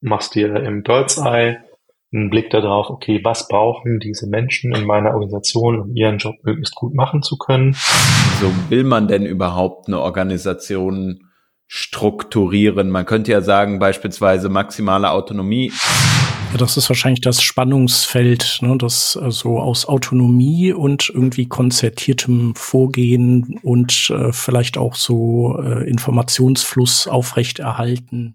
machst dir im Bird's Eye einen Blick darauf, okay, was brauchen diese Menschen in meiner Organisation, um ihren Job möglichst gut machen zu können. So will man denn überhaupt eine Organisation strukturieren? Man könnte ja sagen, beispielsweise maximale Autonomie. Ja, das ist wahrscheinlich das Spannungsfeld, ne, das so also aus Autonomie und irgendwie konzertiertem Vorgehen und äh, vielleicht auch so äh, Informationsfluss aufrechterhalten.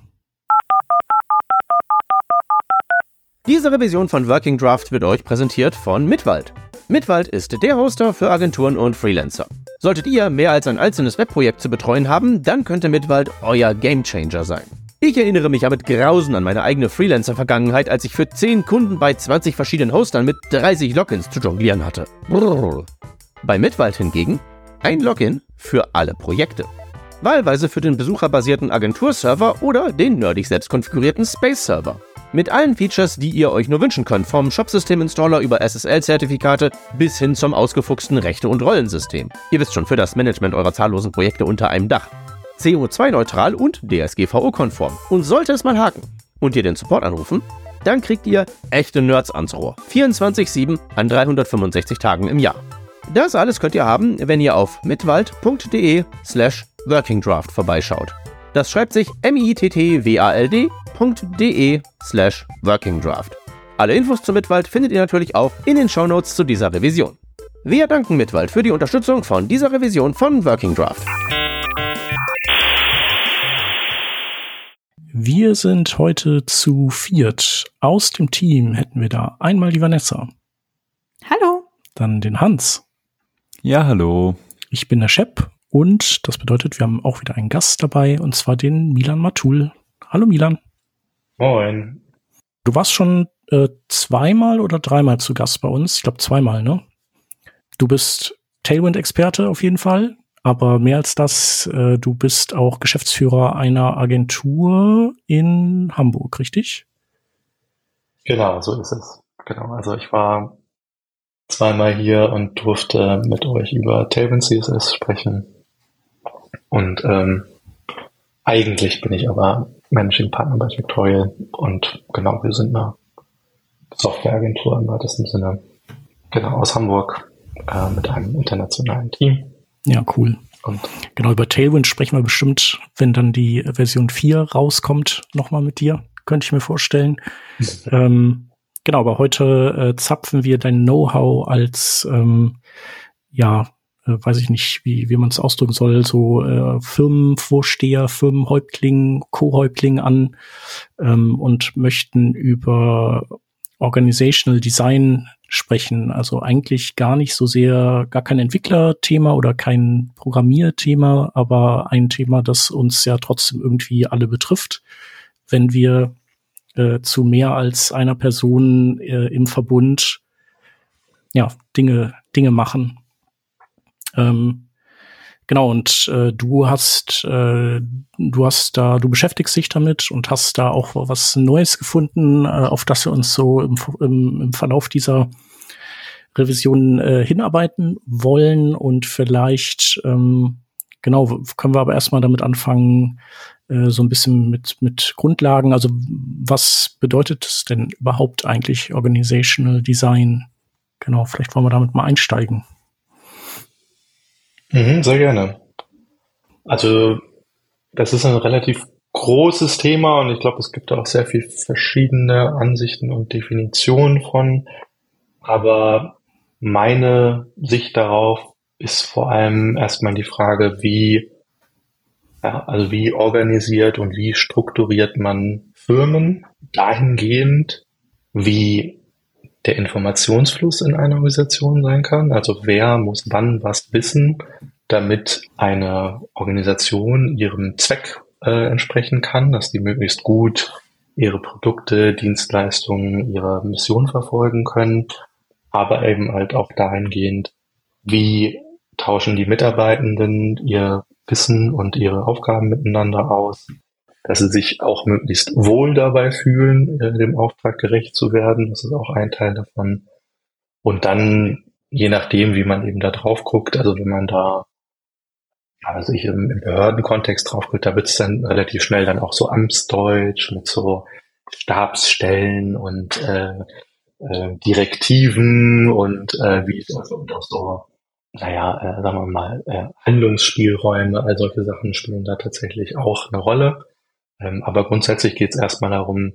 Diese Revision von Working Draft wird euch präsentiert von Mitwald. Mitwald ist der Hoster für Agenturen und Freelancer. Solltet ihr mehr als ein einzelnes Webprojekt zu betreuen haben, dann könnte Mitwald euer Gamechanger sein. Ich erinnere mich ja mit Grausen an meine eigene Freelancer-Vergangenheit, als ich für 10 Kunden bei 20 verschiedenen Hostern mit 30 Logins zu jonglieren hatte. Brrr. Bei Mitwald hingegen ein Login für alle Projekte wahlweise für den besucherbasierten Agenturserver oder den nerdig selbst konfigurierten Space-Server. Mit allen Features, die ihr euch nur wünschen könnt, vom Shopsystem-Installer über SSL-Zertifikate bis hin zum ausgefuchsten Rechte- und Rollensystem. Ihr wisst schon, für das Management eurer zahllosen Projekte unter einem Dach. CO2-neutral und DSGVO-konform. Und sollte es mal haken und ihr den Support anrufen, dann kriegt ihr echte Nerds ans Rohr. 24-7 an 365 Tagen im Jahr. Das alles könnt ihr haben, wenn ihr auf mitwald.de slash workingdraft vorbeischaut. Das schreibt sich mittwald.de slash workingdraft. Alle Infos zu Mitwald findet ihr natürlich auch in den Shownotes zu dieser Revision. Wir danken Mitwald für die Unterstützung von dieser Revision von Working Draft. Wir sind heute zu viert. Aus dem Team hätten wir da einmal die Vanessa. Hallo. Dann den Hans. Ja, hallo. Ich bin der Shep und das bedeutet, wir haben auch wieder einen Gast dabei und zwar den Milan Matul. Hallo Milan. Moin. Du warst schon äh, zweimal oder dreimal zu Gast bei uns. Ich glaube zweimal, ne? Du bist Tailwind-Experte auf jeden Fall, aber mehr als das, äh, du bist auch Geschäftsführer einer Agentur in Hamburg, richtig? Genau, so ist es. Genau, also ich war zweimal hier und durfte mit euch über Tailwind CSS sprechen. Und ähm, eigentlich bin ich aber Managing Partner bei Victorial und genau, wir sind eine Softwareagentur im weitesten Sinne. Genau, aus Hamburg äh, mit einem internationalen Team. Ja, cool. Und genau, über Tailwind sprechen wir bestimmt, wenn dann die Version 4 rauskommt, nochmal mit dir, könnte ich mir vorstellen. ähm, Genau, aber heute äh, zapfen wir dein Know-how als, ähm, ja, äh, weiß ich nicht, wie, wie man es ausdrücken soll, so äh, Firmenvorsteher, Firmenhäuptling, Co-Häuptling an ähm, und möchten über Organizational Design sprechen. Also eigentlich gar nicht so sehr, gar kein Entwicklerthema oder kein Programmierthema, aber ein Thema, das uns ja trotzdem irgendwie alle betrifft, wenn wir äh, zu mehr als einer Person äh, im Verbund ja Dinge Dinge machen. Ähm, genau und äh, du hast äh, du hast da du beschäftigst dich damit und hast da auch was Neues gefunden, äh, auf das wir uns so im, im, im Verlauf dieser Revision äh, hinarbeiten wollen und vielleicht ähm, genau können wir aber erstmal damit anfangen äh, so ein bisschen mit, mit Grundlagen. Also was bedeutet es denn überhaupt eigentlich Organizational Design? Genau, vielleicht wollen wir damit mal einsteigen. Mhm, sehr gerne. Also das ist ein relativ großes Thema und ich glaube, es gibt auch sehr viel verschiedene Ansichten und Definitionen von. Aber meine Sicht darauf ist vor allem erstmal die Frage, wie ja, also wie organisiert und wie strukturiert man Firmen dahingehend, wie der Informationsfluss in einer Organisation sein kann. Also wer muss wann was wissen, damit eine Organisation ihrem Zweck äh, entsprechen kann, dass die möglichst gut ihre Produkte, Dienstleistungen, ihre Mission verfolgen können, aber eben halt auch dahingehend, wie tauschen die Mitarbeitenden ihr Wissen und ihre Aufgaben miteinander aus, dass sie sich auch möglichst wohl dabei fühlen, äh, dem Auftrag gerecht zu werden. Das ist auch ein Teil davon. Und dann, je nachdem, wie man eben da drauf guckt, also wenn man da also ich im, Behördenkontext drauf guckt, da wird es dann relativ schnell dann auch so Amtsdeutsch mit so Stabsstellen und äh, äh, Direktiven und äh, wie also, und auch so naja, äh, sagen wir mal, äh, Handlungsspielräume, all solche Sachen spielen da tatsächlich auch eine Rolle. Ähm, aber grundsätzlich geht es erstmal darum,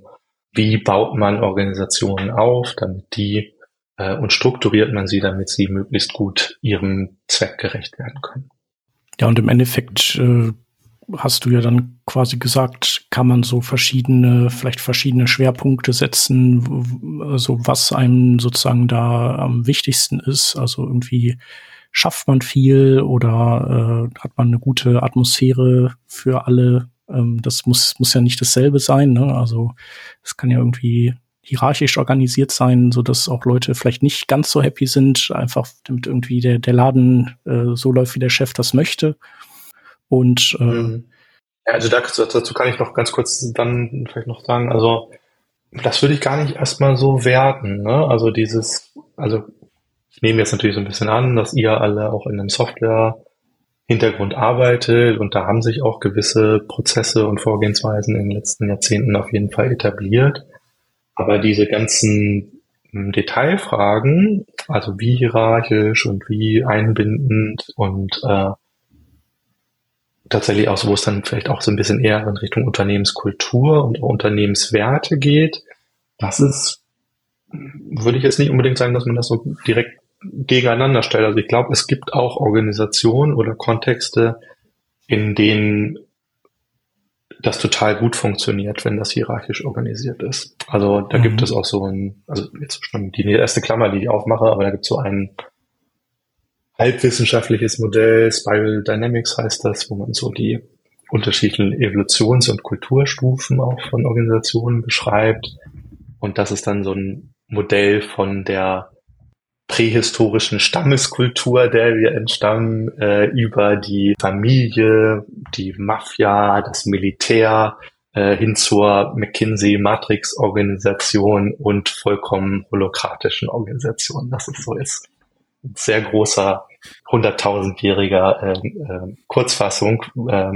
wie baut man Organisationen auf, damit die äh, und strukturiert man sie, damit sie möglichst gut ihrem Zweck gerecht werden können. Ja, und im Endeffekt äh, hast du ja dann quasi gesagt, kann man so verschiedene, vielleicht verschiedene Schwerpunkte setzen, also was einem sozusagen da am wichtigsten ist. Also irgendwie schafft man viel oder äh, hat man eine gute Atmosphäre für alle. Ähm, das muss, muss ja nicht dasselbe sein. Ne? Also es kann ja irgendwie hierarchisch organisiert sein, so dass auch Leute vielleicht nicht ganz so happy sind, einfach damit irgendwie der, der Laden äh, so läuft, wie der Chef das möchte. Und äh, mhm. also dazu, kann ich noch ganz kurz dann vielleicht noch sagen, also das würde ich gar nicht erstmal so werten, ne? Also dieses, also ich nehme jetzt natürlich so ein bisschen an, dass ihr alle auch in einem Software-Hintergrund arbeitet und da haben sich auch gewisse Prozesse und Vorgehensweisen in den letzten Jahrzehnten auf jeden Fall etabliert. Aber diese ganzen hm, Detailfragen, also wie hierarchisch und wie einbindend und äh, tatsächlich auch so, wo es dann vielleicht auch so ein bisschen eher in Richtung Unternehmenskultur und Unternehmenswerte geht, das ist, würde ich jetzt nicht unbedingt sagen, dass man das so direkt gegeneinander stellt. Also ich glaube, es gibt auch Organisationen oder Kontexte, in denen das total gut funktioniert, wenn das hierarchisch organisiert ist. Also da mhm. gibt es auch so ein, also jetzt schon die erste Klammer, die ich aufmache, aber da gibt es so ein halbwissenschaftliches Modell, Spiral Dynamics heißt das, wo man so die unterschiedlichen Evolutions- und Kulturstufen auch von Organisationen beschreibt. Und das ist dann so ein Modell von der prähistorischen Stammeskultur, der wir entstammen, äh, über die Familie, die Mafia, das Militär äh, hin zur McKinsey-Matrix-Organisation und vollkommen holokratischen Organisation. Das ist so ist. Ein sehr großer, hunderttausendjähriger äh, äh, Kurzfassung, äh,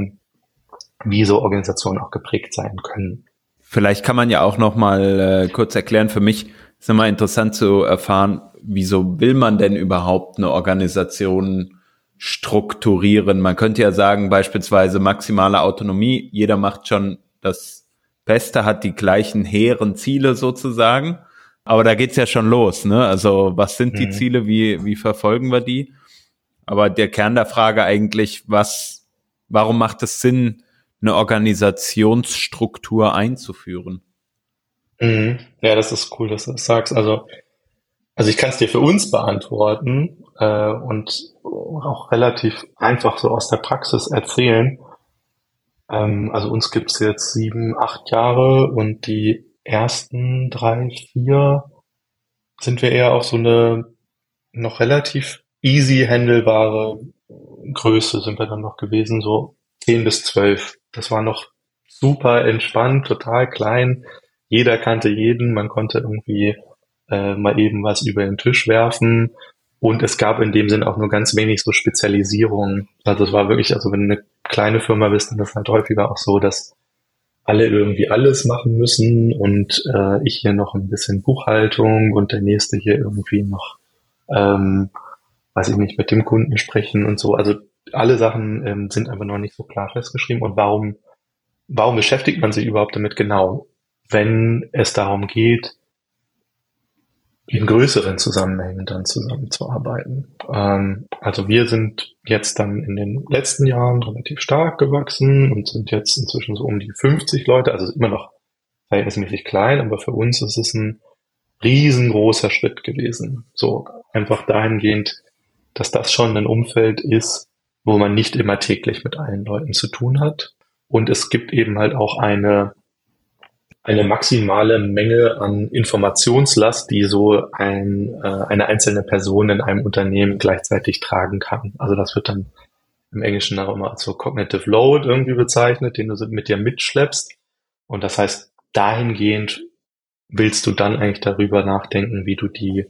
wie so Organisationen auch geprägt sein können. Vielleicht kann man ja auch noch mal äh, kurz erklären. Für mich ist immer interessant zu erfahren, wieso will man denn überhaupt eine Organisation strukturieren? Man könnte ja sagen, beispielsweise maximale Autonomie. Jeder macht schon das Beste, hat die gleichen hehren Ziele sozusagen. Aber da geht's ja schon los, ne? Also, was sind die mhm. Ziele? Wie, wie verfolgen wir die? Aber der Kern der Frage eigentlich, was, warum macht es Sinn, eine Organisationsstruktur einzuführen? Mhm. Ja, das ist cool, dass du das sagst. Also, also ich kann es dir für uns beantworten äh, und auch relativ einfach so aus der Praxis erzählen. Ähm, also uns gibt's jetzt sieben, acht Jahre und die ersten drei, vier sind wir eher auf so eine noch relativ easy handelbare Größe sind wir dann noch gewesen, so zehn bis zwölf. Das war noch super entspannt, total klein. Jeder kannte jeden, man konnte irgendwie äh, mal eben was über den Tisch werfen. Und es gab in dem Sinn auch nur ganz wenig so Spezialisierung. Also es war wirklich, also wenn du eine kleine Firma bist, dann ist es halt häufiger auch so, dass alle irgendwie alles machen müssen und äh, ich hier noch ein bisschen Buchhaltung und der nächste hier irgendwie noch, ähm, weiß ich nicht, mit dem Kunden sprechen und so. Also alle Sachen ähm, sind einfach noch nicht so klar festgeschrieben. Und warum, warum beschäftigt man sich überhaupt damit genau, wenn es darum geht, in größeren Zusammenhängen dann zusammenzuarbeiten. Ähm, also wir sind jetzt dann in den letzten Jahren relativ stark gewachsen und sind jetzt inzwischen so um die 50 Leute, also immer noch verhältnismäßig klein, aber für uns ist es ein riesengroßer Schritt gewesen. So einfach dahingehend, dass das schon ein Umfeld ist, wo man nicht immer täglich mit allen Leuten zu tun hat. Und es gibt eben halt auch eine eine maximale Menge an Informationslast, die so ein, äh, eine einzelne Person in einem Unternehmen gleichzeitig tragen kann. Also das wird dann im Englischen auch immer als so Cognitive Load irgendwie bezeichnet, den du mit dir mitschleppst. Und das heißt, dahingehend willst du dann eigentlich darüber nachdenken, wie du die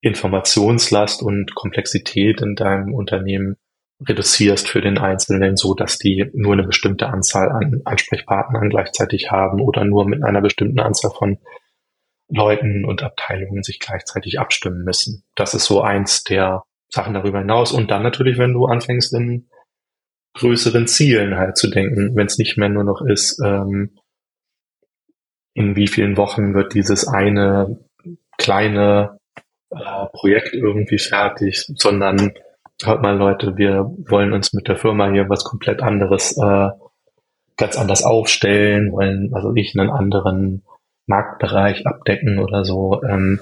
Informationslast und Komplexität in deinem Unternehmen reduzierst für den Einzelnen, so dass die nur eine bestimmte Anzahl an Ansprechpartnern gleichzeitig haben oder nur mit einer bestimmten Anzahl von Leuten und Abteilungen sich gleichzeitig abstimmen müssen. Das ist so eins der Sachen darüber hinaus. Und dann natürlich, wenn du anfängst in größeren Zielen halt zu denken, wenn es nicht mehr nur noch ist, ähm, in wie vielen Wochen wird dieses eine kleine äh, Projekt irgendwie fertig, sondern hört mal Leute, wir wollen uns mit der Firma hier was komplett anderes, äh, ganz anders aufstellen, wollen also ich einen anderen Marktbereich abdecken oder so. Ähm,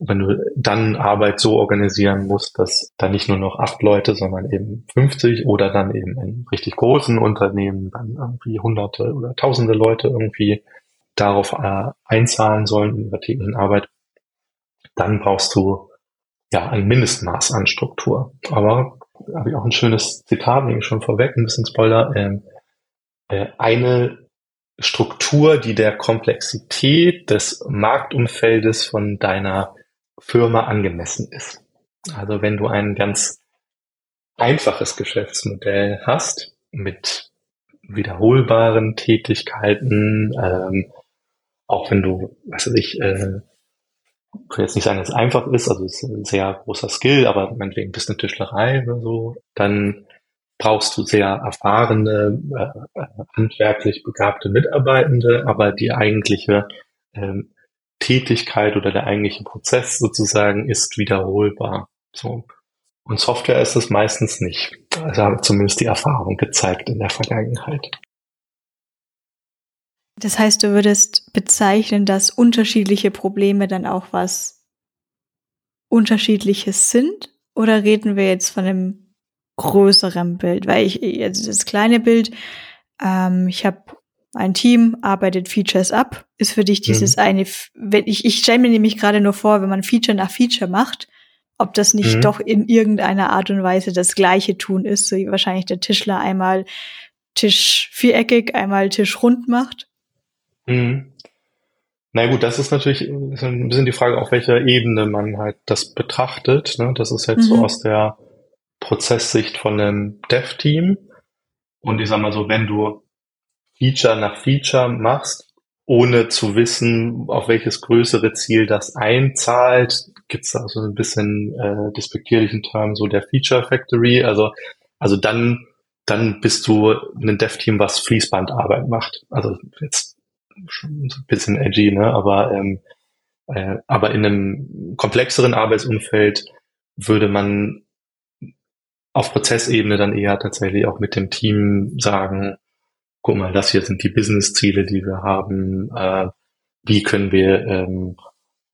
wenn du dann Arbeit so organisieren musst, dass da nicht nur noch acht Leute, sondern eben 50 oder dann eben in richtig großen Unternehmen dann irgendwie hunderte oder tausende Leute irgendwie darauf äh, einzahlen sollen in ihrer täglichen Arbeit, dann brauchst du ja ein Mindestmaß an Struktur. Aber habe ich auch ein schönes Zitat, nehme ich schon vorweg, ein bisschen Spoiler. Ähm, äh, eine Struktur, die der Komplexität des Marktumfeldes von deiner Firma angemessen ist. Also wenn du ein ganz einfaches Geschäftsmodell hast mit wiederholbaren Tätigkeiten, ähm, auch wenn du, was weiß ich, äh, ich will jetzt nicht sagen, dass es einfach ist, also es ist ein sehr großer Skill, aber meinetwegen bist eine Tischlerei oder so, dann brauchst du sehr erfahrene, äh, handwerklich begabte Mitarbeitende, aber die eigentliche ähm, Tätigkeit oder der eigentliche Prozess sozusagen ist wiederholbar. So. Und Software ist es meistens nicht. Also habe zumindest die Erfahrung gezeigt in der Vergangenheit. Das heißt, du würdest bezeichnen, dass unterschiedliche Probleme dann auch was Unterschiedliches sind? Oder reden wir jetzt von einem größeren Bild? Weil ich, also das kleine Bild, ähm, ich habe ein Team, arbeitet Features ab, ist für dich dieses mhm. eine, wenn ich, ich stelle mir nämlich gerade nur vor, wenn man Feature nach Feature macht, ob das nicht mhm. doch in irgendeiner Art und Weise das gleiche tun ist, so wie wahrscheinlich der Tischler einmal Tisch viereckig, einmal Tisch rund macht. Mhm. Na gut, das ist natürlich ist ein bisschen die Frage, auf welcher Ebene man halt das betrachtet. Ne? Das ist jetzt mhm. so aus der Prozesssicht von einem Dev-Team. Und ich sag mal so, wenn du Feature nach Feature machst, ohne zu wissen, auf welches größere Ziel das einzahlt, gibt's da so ein bisschen äh, despektierlichen Term, so der Feature Factory. Also, also dann, dann bist du ein Dev-Team, was Fließbandarbeit macht. Also jetzt ein bisschen edgy, ne? aber, ähm, äh, aber in einem komplexeren Arbeitsumfeld würde man auf Prozessebene dann eher tatsächlich auch mit dem Team sagen, guck mal, das hier sind die Business-Ziele, die wir haben, äh, wie können wir ähm,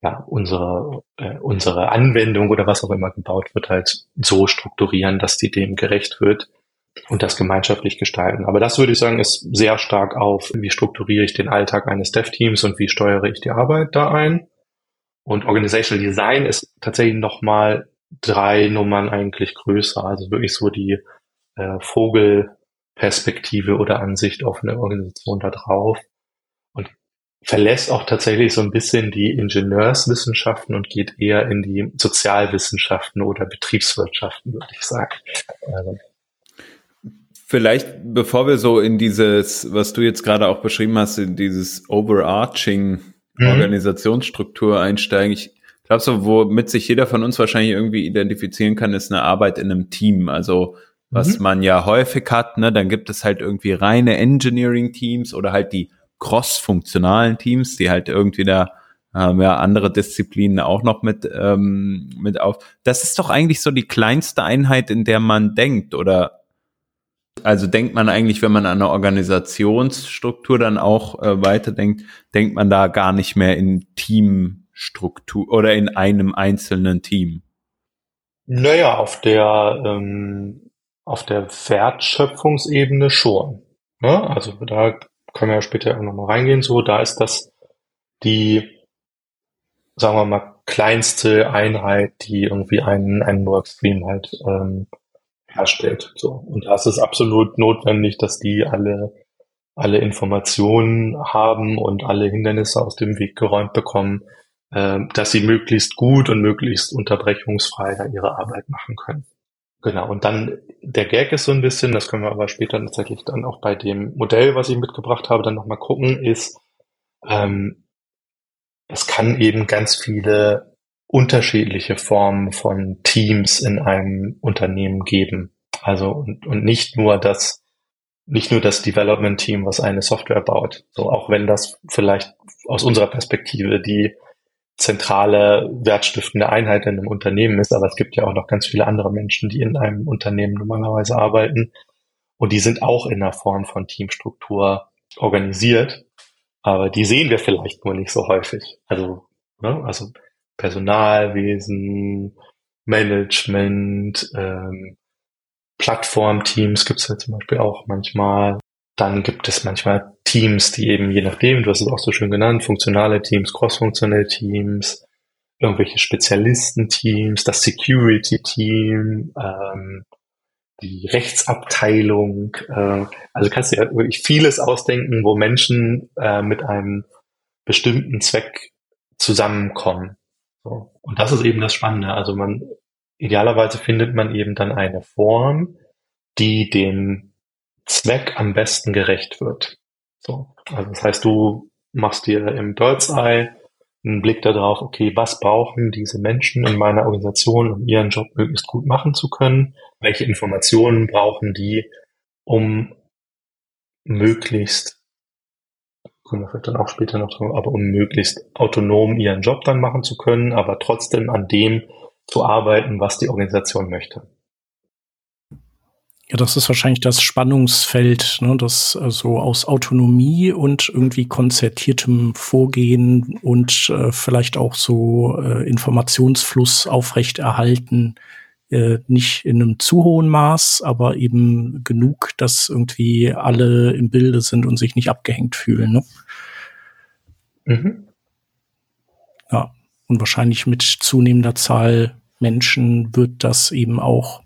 ja, unsere, äh, unsere Anwendung oder was auch immer gebaut wird, halt so strukturieren, dass die dem gerecht wird und das gemeinschaftlich gestalten. Aber das würde ich sagen, ist sehr stark auf, wie strukturiere ich den Alltag eines Dev-Teams und wie steuere ich die Arbeit da ein. Und Organizational Design ist tatsächlich nochmal drei Nummern eigentlich größer. Also wirklich so die äh, Vogelperspektive oder Ansicht auf eine Organisation da drauf. Und verlässt auch tatsächlich so ein bisschen die Ingenieurswissenschaften und geht eher in die Sozialwissenschaften oder Betriebswirtschaften, würde ich sagen. Also, Vielleicht, bevor wir so in dieses, was du jetzt gerade auch beschrieben hast, in dieses overarching mhm. Organisationsstruktur einsteigen, ich glaube so, womit sich jeder von uns wahrscheinlich irgendwie identifizieren kann, ist eine Arbeit in einem Team. Also was mhm. man ja häufig hat, ne, dann gibt es halt irgendwie reine Engineering-Teams oder halt die cross-funktionalen Teams, die halt irgendwie da ähm, ja andere Disziplinen auch noch mit ähm, mit auf. Das ist doch eigentlich so die kleinste Einheit, in der man denkt, oder also denkt man eigentlich, wenn man an eine Organisationsstruktur dann auch äh, weiterdenkt, denkt man da gar nicht mehr in Teamstruktur oder in einem einzelnen Team? Naja, auf der, ähm, auf der Wertschöpfungsebene schon. Ne? Also da können wir ja später auch nochmal reingehen. So, da ist das die, sagen wir mal, kleinste Einheit, die irgendwie einen, einen Workstream halt ähm, herstellt. So. Und da ist es absolut notwendig, dass die alle, alle Informationen haben und alle Hindernisse aus dem Weg geräumt bekommen, äh, dass sie möglichst gut und möglichst unterbrechungsfrei da ihre Arbeit machen können. Genau, und dann der Gag ist so ein bisschen, das können wir aber später tatsächlich dann auch bei dem Modell, was ich mitgebracht habe, dann nochmal gucken, ist, ähm, es kann eben ganz viele unterschiedliche Formen von Teams in einem Unternehmen geben. Also und, und nicht nur das, nicht nur das Development Team, was eine Software baut. So auch wenn das vielleicht aus unserer Perspektive die zentrale wertstiftende Einheit in einem Unternehmen ist, aber es gibt ja auch noch ganz viele andere Menschen, die in einem Unternehmen normalerweise arbeiten und die sind auch in einer Form von Teamstruktur organisiert, aber die sehen wir vielleicht nur nicht so häufig. Also, ne, also Personalwesen, Management, ähm, Plattformteams gibt es ja zum Beispiel auch manchmal. Dann gibt es manchmal Teams, die eben je nachdem, du hast es auch so schön genannt, funktionale Teams, crossfunktionelle Teams, irgendwelche Spezialistenteams, das Security-Team, ähm, die Rechtsabteilung. Äh, also kannst du ja wirklich vieles ausdenken, wo Menschen äh, mit einem bestimmten Zweck zusammenkommen. So. Und das ist eben das Spannende. Also man, idealerweise findet man eben dann eine Form, die dem Zweck am besten gerecht wird. So. Also das heißt, du machst dir im Bird's Eye einen Blick darauf, okay, was brauchen diese Menschen in meiner Organisation, um ihren Job möglichst gut machen zu können? Welche Informationen brauchen die, um möglichst kommen wir vielleicht dann auch später noch drauf, aber um möglichst autonom ihren Job dann machen zu können, aber trotzdem an dem zu arbeiten, was die Organisation möchte. Ja, das ist wahrscheinlich das Spannungsfeld, ne, das also aus Autonomie und irgendwie konzertiertem Vorgehen und äh, vielleicht auch so äh, Informationsfluss aufrechterhalten äh, nicht in einem zu hohen Maß, aber eben genug, dass irgendwie alle im Bilde sind und sich nicht abgehängt fühlen. Ne? Mhm. Ja, und wahrscheinlich mit zunehmender Zahl Menschen wird das eben auch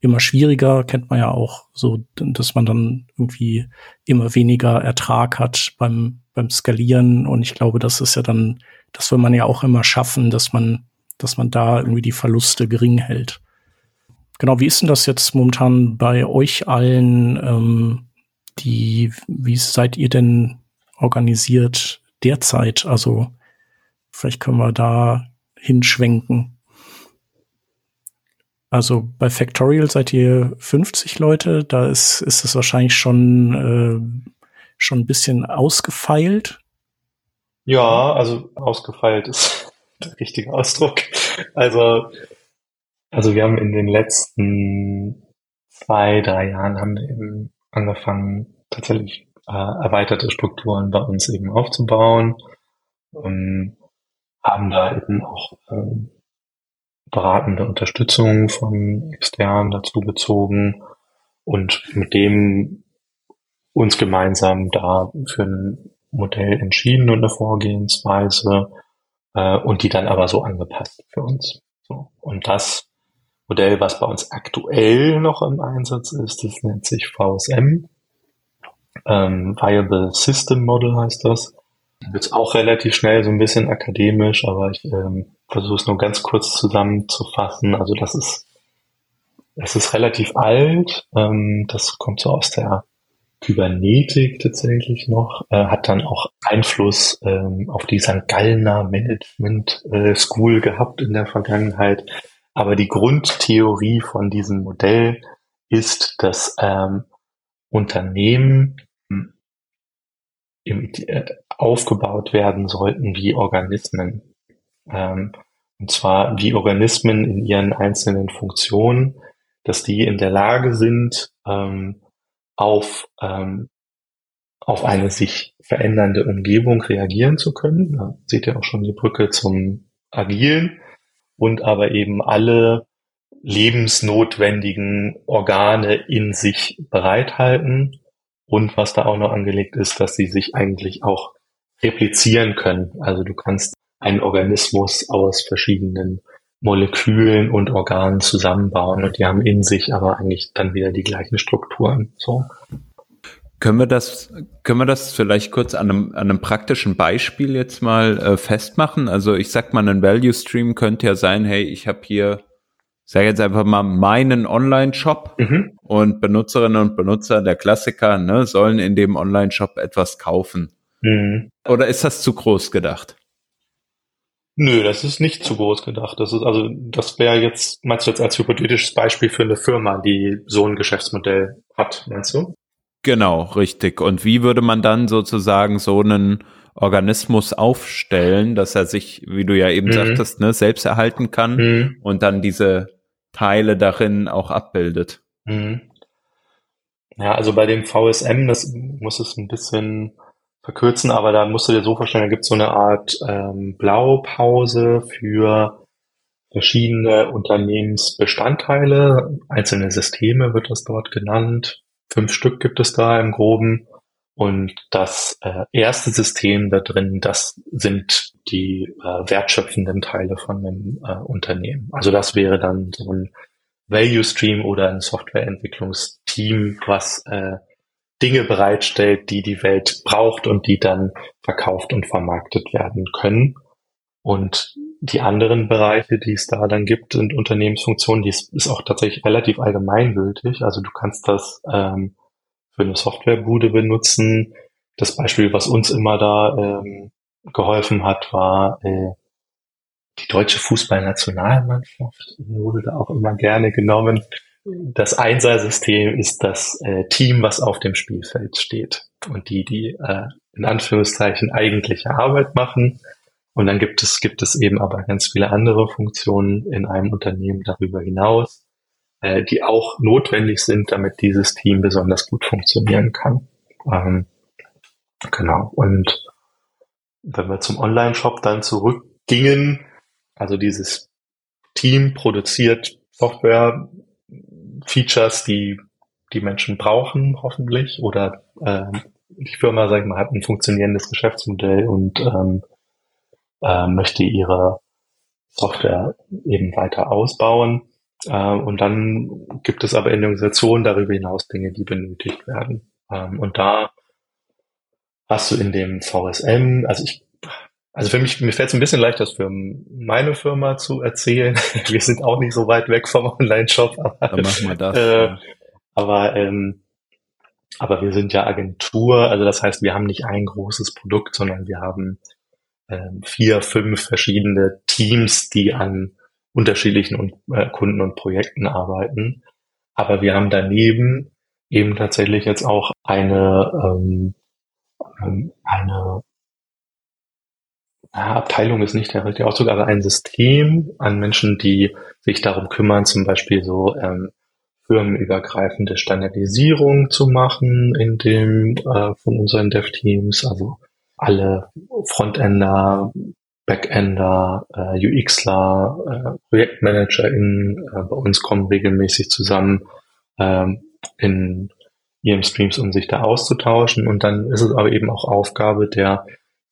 immer schwieriger, kennt man ja auch so, dass man dann irgendwie immer weniger Ertrag hat beim, beim Skalieren. Und ich glaube, das ist ja dann, das will man ja auch immer schaffen, dass man dass man da irgendwie die Verluste gering hält. Genau, wie ist denn das jetzt momentan bei euch allen? Ähm, die, wie seid ihr denn organisiert derzeit? Also vielleicht können wir da hinschwenken. Also bei Factorial seid ihr 50 Leute, da ist, ist es wahrscheinlich schon, äh, schon ein bisschen ausgefeilt. Ja, also ausgefeilt ist der richtige Ausdruck. Also, also wir haben in den letzten zwei, drei Jahren haben wir eben angefangen, tatsächlich äh, erweiterte Strukturen bei uns eben aufzubauen und haben da eben auch äh, beratende Unterstützung von externen dazu bezogen und mit dem uns gemeinsam da für ein Modell entschieden und eine Vorgehensweise, äh, und die dann aber so angepasst für uns. So. Und das Modell, was bei uns aktuell noch im Einsatz ist, das nennt sich VSM. Ähm, Viable System Model heißt das. Wird auch relativ schnell so ein bisschen akademisch, aber ich ähm, versuche es nur ganz kurz zusammenzufassen. Also das ist, es ist relativ alt. Ähm, das kommt so aus der Kybernetik tatsächlich noch, äh, hat dann auch Einfluss ähm, auf die St. Gallner Management äh, School gehabt in der Vergangenheit. Aber die Grundtheorie von diesem Modell ist, dass ähm, Unternehmen hm, im, äh, aufgebaut werden sollten wie Organismen. Ähm, und zwar wie Organismen in ihren einzelnen Funktionen, dass die in der Lage sind, ähm, auf, ähm, auf eine sich verändernde Umgebung reagieren zu können. Da seht ihr auch schon die Brücke zum Agilen und aber eben alle lebensnotwendigen Organe in sich bereithalten. Und was da auch noch angelegt ist, dass sie sich eigentlich auch replizieren können. Also du kannst einen Organismus aus verschiedenen Molekülen und Organen zusammenbauen und die haben in sich aber eigentlich dann wieder die gleichen Strukturen. So. Können wir das, können wir das vielleicht kurz an einem, an einem praktischen Beispiel jetzt mal äh, festmachen? Also ich sag mal, ein Value Stream könnte ja sein, hey, ich habe hier, sage jetzt einfach mal meinen Online-Shop mhm. und Benutzerinnen und Benutzer, der Klassiker, ne, sollen in dem Online-Shop etwas kaufen. Mhm. Oder ist das zu groß gedacht? Nö, das ist nicht zu groß gedacht. Das ist also, das wäre jetzt, meinst du jetzt als hypothetisches Beispiel für eine Firma, die so ein Geschäftsmodell hat, meinst du? Genau, richtig. Und wie würde man dann sozusagen so einen Organismus aufstellen, dass er sich, wie du ja eben mhm. sagtest, ne, selbst erhalten kann mhm. und dann diese Teile darin auch abbildet? Mhm. Ja, also bei dem VSM, das muss es ein bisschen verkürzen, aber da musst du dir so vorstellen, da gibt es so eine Art ähm, Blaupause für verschiedene Unternehmensbestandteile, einzelne Systeme wird das dort genannt. Fünf Stück gibt es da im Groben. Und das äh, erste System da drin, das sind die äh, wertschöpfenden Teile von einem äh, Unternehmen. Also das wäre dann so ein Value Stream oder ein Softwareentwicklungsteam, was äh, Dinge bereitstellt, die die Welt braucht und die dann verkauft und vermarktet werden können. Und die anderen Bereiche, die es da dann gibt, sind Unternehmensfunktionen, die ist, ist auch tatsächlich relativ allgemeingültig. Also du kannst das ähm, für eine Softwarebude benutzen. Das Beispiel, was uns immer da ähm, geholfen hat, war äh, die deutsche Fußballnationalmannschaft. Wurde da auch immer gerne genommen das Einser-System ist das äh, Team, was auf dem Spielfeld steht und die, die äh, in Anführungszeichen eigentliche Arbeit machen. Und dann gibt es, gibt es eben aber ganz viele andere Funktionen in einem Unternehmen darüber hinaus, äh, die auch notwendig sind, damit dieses Team besonders gut funktionieren kann. Ähm, genau. Und wenn wir zum Online-Shop dann zurückgingen, also dieses Team produziert Software Features, die die Menschen brauchen, hoffentlich, oder äh, die Firma, sag ich mal, hat ein funktionierendes Geschäftsmodell und ähm, äh, möchte ihre Software eben weiter ausbauen. Äh, und dann gibt es aber in der Organisation darüber hinaus Dinge, die benötigt werden. Ähm, und da hast du in dem VSM, also ich also für mich, mir fällt es ein bisschen leicht, das für meine Firma zu erzählen. Wir sind auch nicht so weit weg vom Online-Shop. Dann machen wir das. Äh, ja. Aber ähm, aber wir sind ja Agentur, also das heißt, wir haben nicht ein großes Produkt, sondern wir haben ähm, vier, fünf verschiedene Teams, die an unterschiedlichen und, äh, Kunden und Projekten arbeiten. Aber wir haben daneben eben tatsächlich jetzt auch eine ähm, eine Abteilung ist nicht der richtige Ausdruck, aber ein System an Menschen, die sich darum kümmern, zum Beispiel so ähm, firmenübergreifende Standardisierung zu machen in dem äh, von unseren Dev-Teams, also alle Frontender, Backender, äh, UXler, äh, ProjektmanagerInnen äh, bei uns kommen regelmäßig zusammen ähm, in ihren Streams, um sich da auszutauschen. Und dann ist es aber eben auch Aufgabe der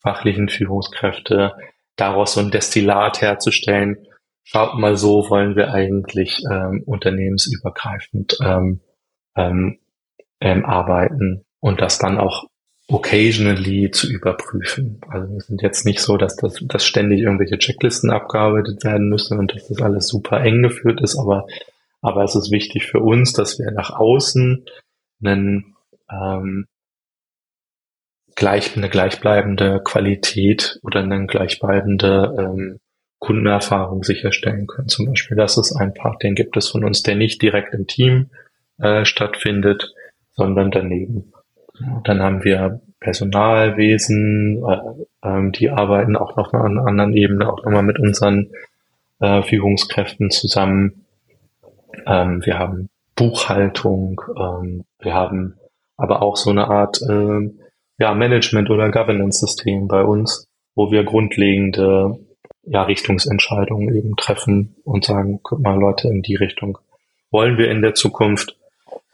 fachlichen Führungskräfte, daraus so ein Destillat herzustellen. Schaut mal, so wollen wir eigentlich ähm, unternehmensübergreifend ähm, ähm, ähm, arbeiten und das dann auch occasionally zu überprüfen. Also wir sind jetzt nicht so, dass das dass ständig irgendwelche Checklisten abgearbeitet werden müssen und dass das alles super eng geführt ist, aber aber es ist wichtig für uns, dass wir nach außen einen ähm, gleich, eine gleichbleibende Qualität oder eine gleichbleibende ähm, Kundenerfahrung sicherstellen können. Zum Beispiel, das ist ein Part, den gibt es von uns, der nicht direkt im Team äh, stattfindet, sondern daneben. Dann haben wir Personalwesen, äh, äh, die arbeiten auch noch mal an einer anderen Ebene, auch nochmal mit unseren äh, Führungskräften zusammen. Ähm, wir haben Buchhaltung, ähm, wir haben aber auch so eine Art äh, ja, Management- oder Governance-System bei uns, wo wir grundlegende ja, Richtungsentscheidungen eben treffen und sagen, guck mal Leute, in die Richtung wollen wir in der Zukunft.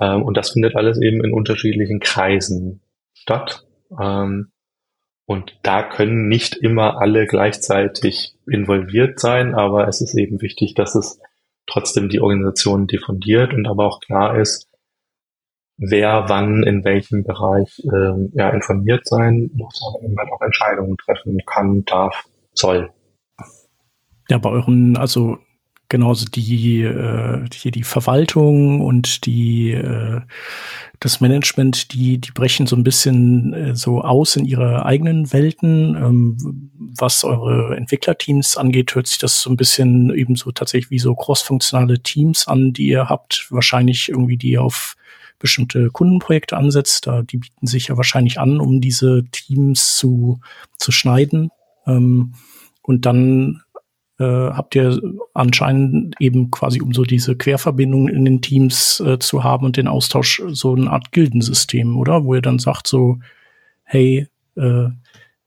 Ähm, und das findet alles eben in unterschiedlichen Kreisen statt. Ähm, Und da können nicht immer alle gleichzeitig involviert sein, aber es ist eben wichtig, dass es trotzdem die Organisation diffundiert und aber auch klar ist, wer wann in welchem Bereich ähm, ja, informiert sein muss, aber eben auch Entscheidungen treffen kann, darf, soll. Ja, bei euren, also genauso die äh, hier die Verwaltung und die äh, das Management, die die brechen so ein bisschen äh, so aus in ihre eigenen Welten. Ähm, was eure Entwicklerteams angeht, hört sich das so ein bisschen eben so tatsächlich wie so crossfunktionale Teams an, die ihr habt. Wahrscheinlich irgendwie die auf bestimmte Kundenprojekte ansetzt. Da die bieten sich ja wahrscheinlich an, um diese Teams zu zu schneiden. Ähm, und dann äh, habt ihr anscheinend eben quasi, um so diese Querverbindungen in den Teams äh, zu haben und den Austausch, so eine Art Gildensystem, oder? Wo ihr dann sagt so, hey, äh,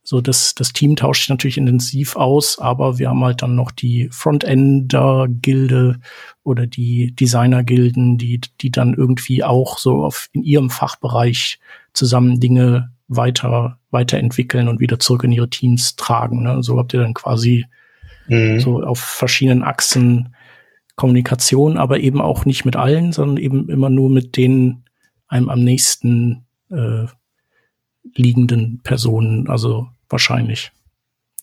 so das, das Team tauscht sich natürlich intensiv aus, aber wir haben halt dann noch die Frontender-Gilde oder die Designer-Gilden, die, die dann irgendwie auch so auf in ihrem Fachbereich zusammen Dinge weiter, weiterentwickeln und wieder zurück in ihre Teams tragen. Ne? So habt ihr dann quasi Mhm. So auf verschiedenen Achsen Kommunikation, aber eben auch nicht mit allen, sondern eben immer nur mit den einem am nächsten äh, liegenden Personen, also wahrscheinlich.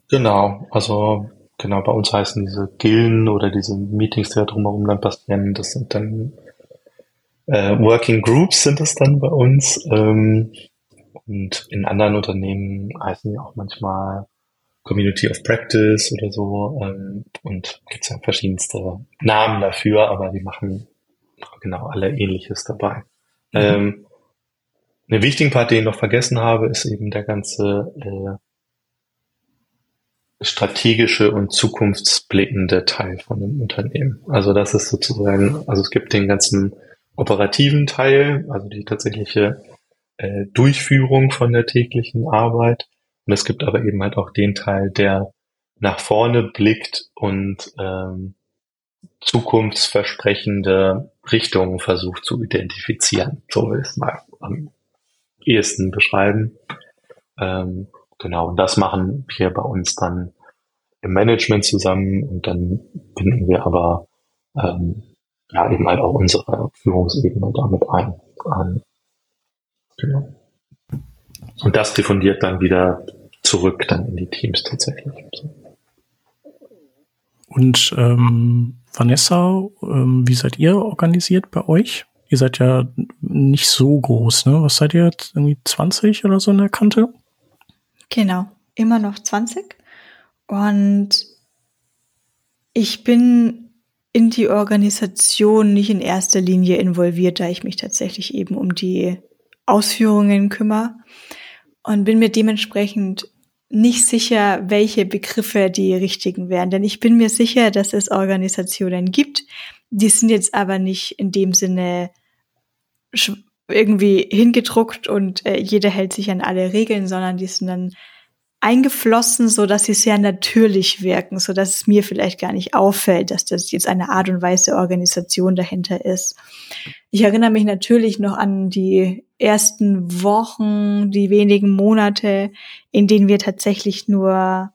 Genau, also genau, bei uns heißen diese Gillen oder diese Meetings, die da drumherum dann passieren, das sind dann äh, Working Groups sind das dann bei uns. Ähm, und in anderen Unternehmen heißen die auch manchmal Community of Practice oder so. Ähm, und gibt ja verschiedenste Namen dafür, aber die machen genau alle Ähnliches dabei. Mhm. Ähm, einen wichtigen Part, den ich noch vergessen habe, ist eben der ganze äh, strategische und zukunftsblickende Teil von einem Unternehmen. Also das ist sozusagen, also es gibt den ganzen operativen Teil, also die tatsächliche äh, Durchführung von der täglichen Arbeit. Und es gibt aber eben halt auch den Teil, der nach vorne blickt und ähm, zukunftsversprechende Richtungen versucht zu identifizieren. So will ich es mal ehesten beschreiben. Ähm, genau, und das machen wir bei uns dann im Management zusammen und dann binden wir aber ähm, ja eben halt auch unsere Führungsebene damit ein. ein genau. Und das diffundiert dann wieder zurück dann in die Teams tatsächlich. Und ähm, Vanessa, ähm, wie seid ihr organisiert bei euch? Ihr seid ja nicht so groß, ne? Was seid ihr jetzt? Irgendwie 20 oder so in der Kante? Genau, immer noch 20. Und ich bin in die Organisation nicht in erster Linie involviert, da ich mich tatsächlich eben um die Ausführungen kümmere und bin mir dementsprechend nicht sicher, welche Begriffe die richtigen wären. Denn ich bin mir sicher, dass es Organisationen gibt, die sind jetzt aber nicht in dem Sinne irgendwie hingedruckt und äh, jeder hält sich an alle Regeln, sondern die sind dann eingeflossen, so dass sie sehr natürlich wirken, so dass es mir vielleicht gar nicht auffällt, dass das jetzt eine Art und Weise Organisation dahinter ist. Ich erinnere mich natürlich noch an die ersten Wochen, die wenigen Monate, in denen wir tatsächlich nur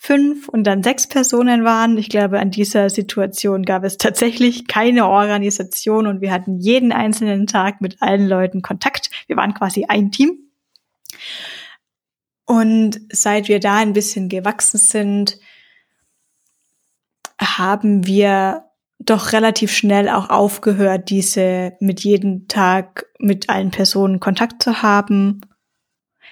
fünf und dann sechs Personen waren. Ich glaube, an dieser Situation gab es tatsächlich keine Organisation und wir hatten jeden einzelnen Tag mit allen Leuten Kontakt. Wir waren quasi ein Team. Und seit wir da ein bisschen gewachsen sind, haben wir doch relativ schnell auch aufgehört, diese mit jedem Tag mit allen Personen Kontakt zu haben.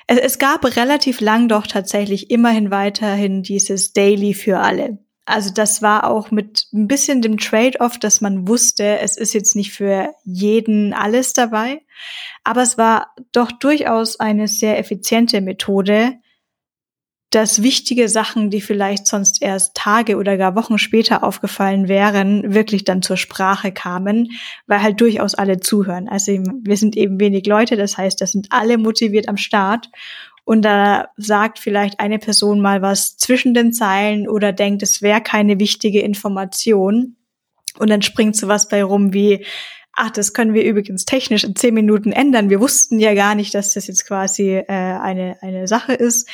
Es, es gab relativ lang doch tatsächlich immerhin weiterhin dieses Daily für alle. Also das war auch mit ein bisschen dem Trade-off, dass man wusste, es ist jetzt nicht für jeden alles dabei, aber es war doch durchaus eine sehr effiziente Methode, dass wichtige Sachen, die vielleicht sonst erst Tage oder gar Wochen später aufgefallen wären, wirklich dann zur Sprache kamen, weil halt durchaus alle zuhören. Also wir sind eben wenig Leute, das heißt, das sind alle motiviert am Start. Und da sagt vielleicht eine Person mal was zwischen den Zeilen oder denkt, es wäre keine wichtige Information. Und dann springt sowas bei rum wie, ach, das können wir übrigens technisch in zehn Minuten ändern. Wir wussten ja gar nicht, dass das jetzt quasi äh, eine, eine Sache ist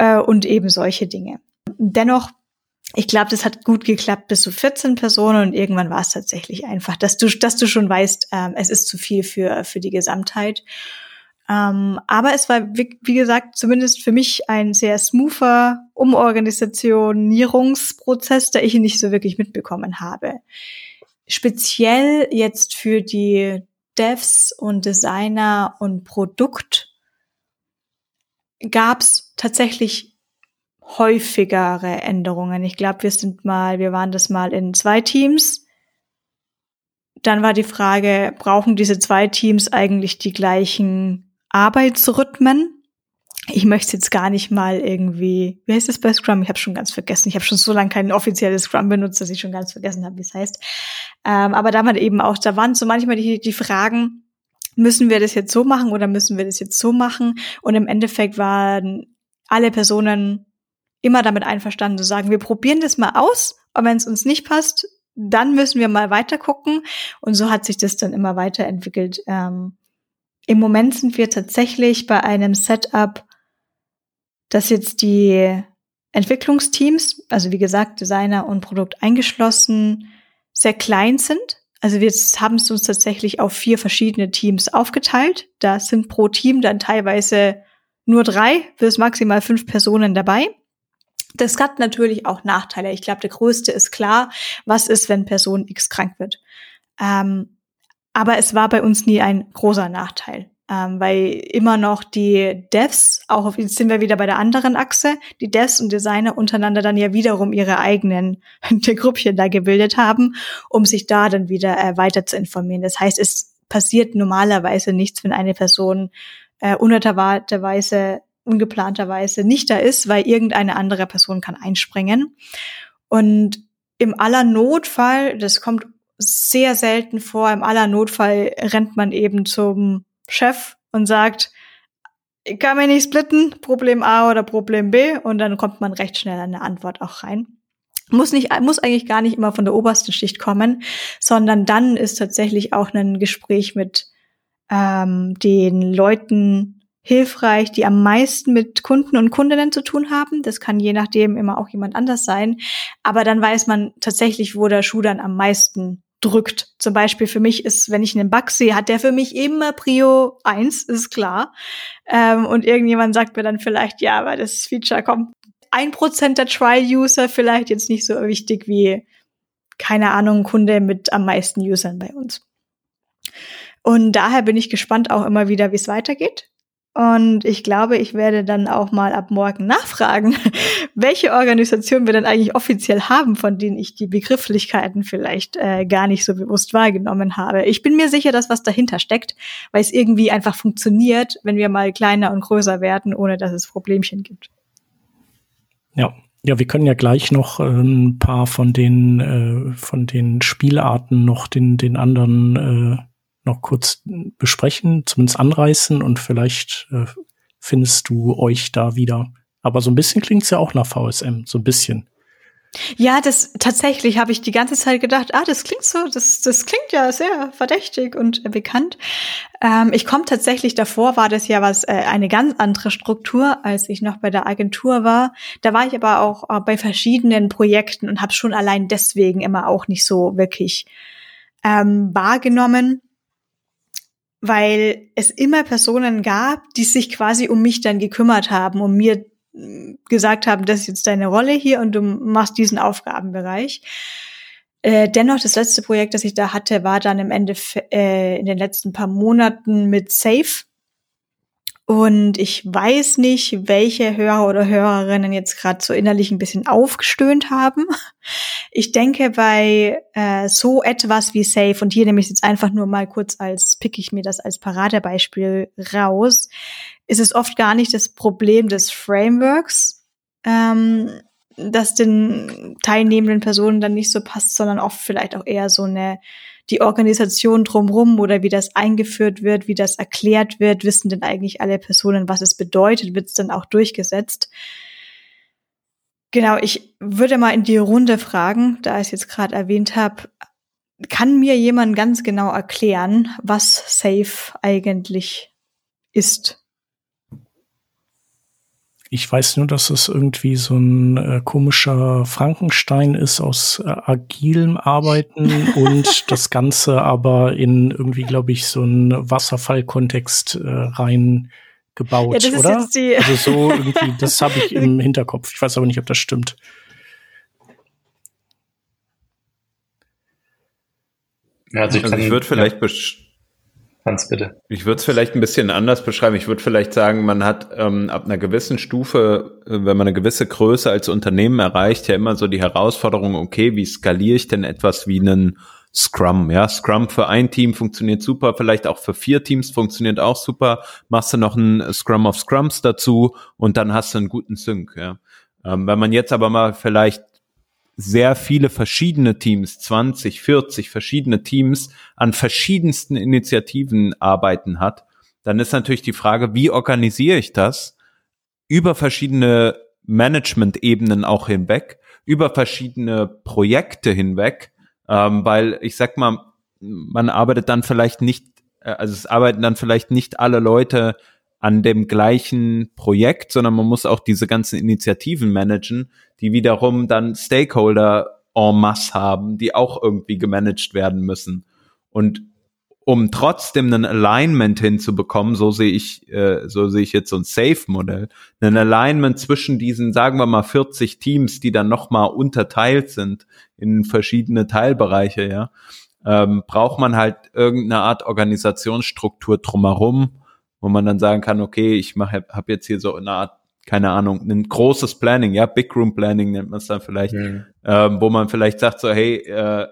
äh, und eben solche Dinge. Dennoch ich glaube, das hat gut geklappt bis zu 14 Personen und irgendwann war es tatsächlich einfach, dass du, dass du schon weißt, ähm, es ist zu viel für, für die Gesamtheit. Ähm, aber es war, wie, wie, gesagt, zumindest für mich ein sehr smoother Umorganisationierungsprozess, der ich nicht so wirklich mitbekommen habe. Speziell jetzt für die Devs und Designer und Produkt gab es tatsächlich häufigere Änderungen. Ich glaube, wir sind mal, wir waren das mal in zwei Teams. Dann war die Frage, brauchen diese zwei Teams eigentlich die gleichen Arbeitsrhythmen? Ich möchte jetzt gar nicht mal irgendwie, wie heißt das bei Scrum? Ich habe schon ganz vergessen. Ich habe schon so lange kein offizielles Scrum benutzt, dass ich schon ganz vergessen habe, wie es heißt. Ähm, aber da waren eben auch, da waren so manchmal die, die Fragen, müssen wir das jetzt so machen oder müssen wir das jetzt so machen? Und im Endeffekt waren alle Personen immer damit einverstanden zu sagen, wir probieren das mal aus, aber wenn es uns nicht passt, dann müssen wir mal weiter gucken. Und so hat sich das dann immer weiterentwickelt. Ähm, Im Moment sind wir tatsächlich bei einem Setup, das jetzt die Entwicklungsteams, also wie gesagt, Designer und Produkt eingeschlossen, sehr klein sind. Also wir haben es uns tatsächlich auf vier verschiedene Teams aufgeteilt. Da sind pro Team dann teilweise nur drei bis maximal fünf Personen dabei. Das hat natürlich auch Nachteile. Ich glaube, der größte ist klar, was ist, wenn Person X krank wird. Ähm, aber es war bei uns nie ein großer Nachteil, ähm, weil immer noch die Devs, auch auf, jetzt sind wir wieder bei der anderen Achse, die Devs und Designer untereinander dann ja wiederum ihre eigenen Gruppchen da gebildet haben, um sich da dann wieder äh, weiter zu informieren. Das heißt, es passiert normalerweise nichts, wenn eine Person äh, unerwarteterweise ungeplanterweise nicht da ist, weil irgendeine andere Person kann einspringen. Und im aller Notfall, das kommt sehr selten vor, im aller Notfall rennt man eben zum Chef und sagt, ich kann mich nicht splitten, Problem A oder Problem B, und dann kommt man recht schnell an eine Antwort auch rein. Muss nicht, muss eigentlich gar nicht immer von der obersten Schicht kommen, sondern dann ist tatsächlich auch ein Gespräch mit ähm, den Leuten hilfreich, die am meisten mit Kunden und Kundinnen zu tun haben. Das kann je nachdem immer auch jemand anders sein. Aber dann weiß man tatsächlich, wo der Schuh dann am meisten drückt. Zum Beispiel für mich ist, wenn ich einen Bug sehe, hat der für mich immer Prio eins, ist klar. Ähm, und irgendjemand sagt mir dann vielleicht, ja, aber das Feature kommt ein Prozent der Trial-User vielleicht jetzt nicht so wichtig wie, keine Ahnung, Kunde mit am meisten Usern bei uns. Und daher bin ich gespannt auch immer wieder, wie es weitergeht. Und ich glaube, ich werde dann auch mal ab morgen nachfragen, welche Organisation wir denn eigentlich offiziell haben, von denen ich die Begrifflichkeiten vielleicht äh, gar nicht so bewusst wahrgenommen habe. Ich bin mir sicher, dass was dahinter steckt, weil es irgendwie einfach funktioniert, wenn wir mal kleiner und größer werden, ohne dass es Problemchen gibt. Ja, ja, wir können ja gleich noch äh, ein paar von den äh, von den Spielarten noch den den anderen äh, noch kurz besprechen, zumindest anreißen und vielleicht äh, findest du euch da wieder. Aber so ein bisschen klingt's ja auch nach VSM, so ein bisschen. Ja, das tatsächlich habe ich die ganze Zeit gedacht, ah, das klingt so, das, das klingt ja sehr verdächtig und äh, bekannt. Ähm, ich komme tatsächlich davor, war das ja was äh, eine ganz andere Struktur, als ich noch bei der Agentur war. Da war ich aber auch äh, bei verschiedenen Projekten und habe schon allein deswegen immer auch nicht so wirklich ähm, wahrgenommen weil es immer Personen gab, die sich quasi um mich dann gekümmert haben, um mir gesagt haben, das ist jetzt deine Rolle hier und du machst diesen Aufgabenbereich. Äh, dennoch, das letzte Projekt, das ich da hatte, war dann im Ende äh, in den letzten paar Monaten mit Safe. Und ich weiß nicht, welche Hörer oder Hörerinnen jetzt gerade so innerlich ein bisschen aufgestöhnt haben. Ich denke, bei äh, so etwas wie Safe, und hier nehme ich es jetzt einfach nur mal kurz als, pick ich mir das als Paradebeispiel raus, ist es oft gar nicht das Problem des Frameworks, ähm, das den teilnehmenden Personen dann nicht so passt, sondern oft vielleicht auch eher so eine die Organisation drumrum oder wie das eingeführt wird, wie das erklärt wird, wissen denn eigentlich alle Personen, was es bedeutet, wird es dann auch durchgesetzt. Genau, ich würde mal in die Runde fragen, da ich es jetzt gerade erwähnt habe, kann mir jemand ganz genau erklären, was Safe eigentlich ist? Ich weiß nur, dass es irgendwie so ein äh, komischer Frankenstein ist aus äh, agilem Arbeiten und das Ganze aber in irgendwie, glaube ich, so einen Wasserfallkontext äh, rein gebaut, ja, oder? also so irgendwie, das habe ich im Hinterkopf. Ich weiß aber nicht, ob das stimmt. Ja, also ich, also ich würde vielleicht ja. Hans, bitte. Ich würde es vielleicht ein bisschen anders beschreiben. Ich würde vielleicht sagen, man hat ähm, ab einer gewissen Stufe, äh, wenn man eine gewisse Größe als Unternehmen erreicht, ja immer so die Herausforderung, okay, wie skaliere ich denn etwas wie einen Scrum? Ja, Scrum für ein Team funktioniert super, vielleicht auch für vier Teams funktioniert auch super. Machst du noch ein Scrum of Scrums dazu und dann hast du einen guten Sync. Ja. Ähm, wenn man jetzt aber mal vielleicht sehr viele verschiedene Teams, 20, 40 verschiedene Teams an verschiedensten Initiativen arbeiten hat, dann ist natürlich die Frage, wie organisiere ich das über verschiedene Management-Ebenen auch hinweg, über verschiedene Projekte hinweg, ähm, weil ich sag mal, man arbeitet dann vielleicht nicht, äh, also es arbeiten dann vielleicht nicht alle Leute an dem gleichen Projekt, sondern man muss auch diese ganzen Initiativen managen, die wiederum dann Stakeholder en masse haben, die auch irgendwie gemanagt werden müssen. Und um trotzdem ein Alignment hinzubekommen, so sehe ich, äh, so sehe ich jetzt so ein Safe-Modell, ein Alignment zwischen diesen, sagen wir mal, 40 Teams, die dann nochmal unterteilt sind in verschiedene Teilbereiche, ja, ähm, braucht man halt irgendeine Art Organisationsstruktur drumherum, wo man dann sagen kann, okay, ich mache, habe jetzt hier so eine Art, keine Ahnung, ein großes Planning, ja, Big Room Planning nennt man es dann vielleicht, mhm. ähm, wo man vielleicht sagt so, hey, äh,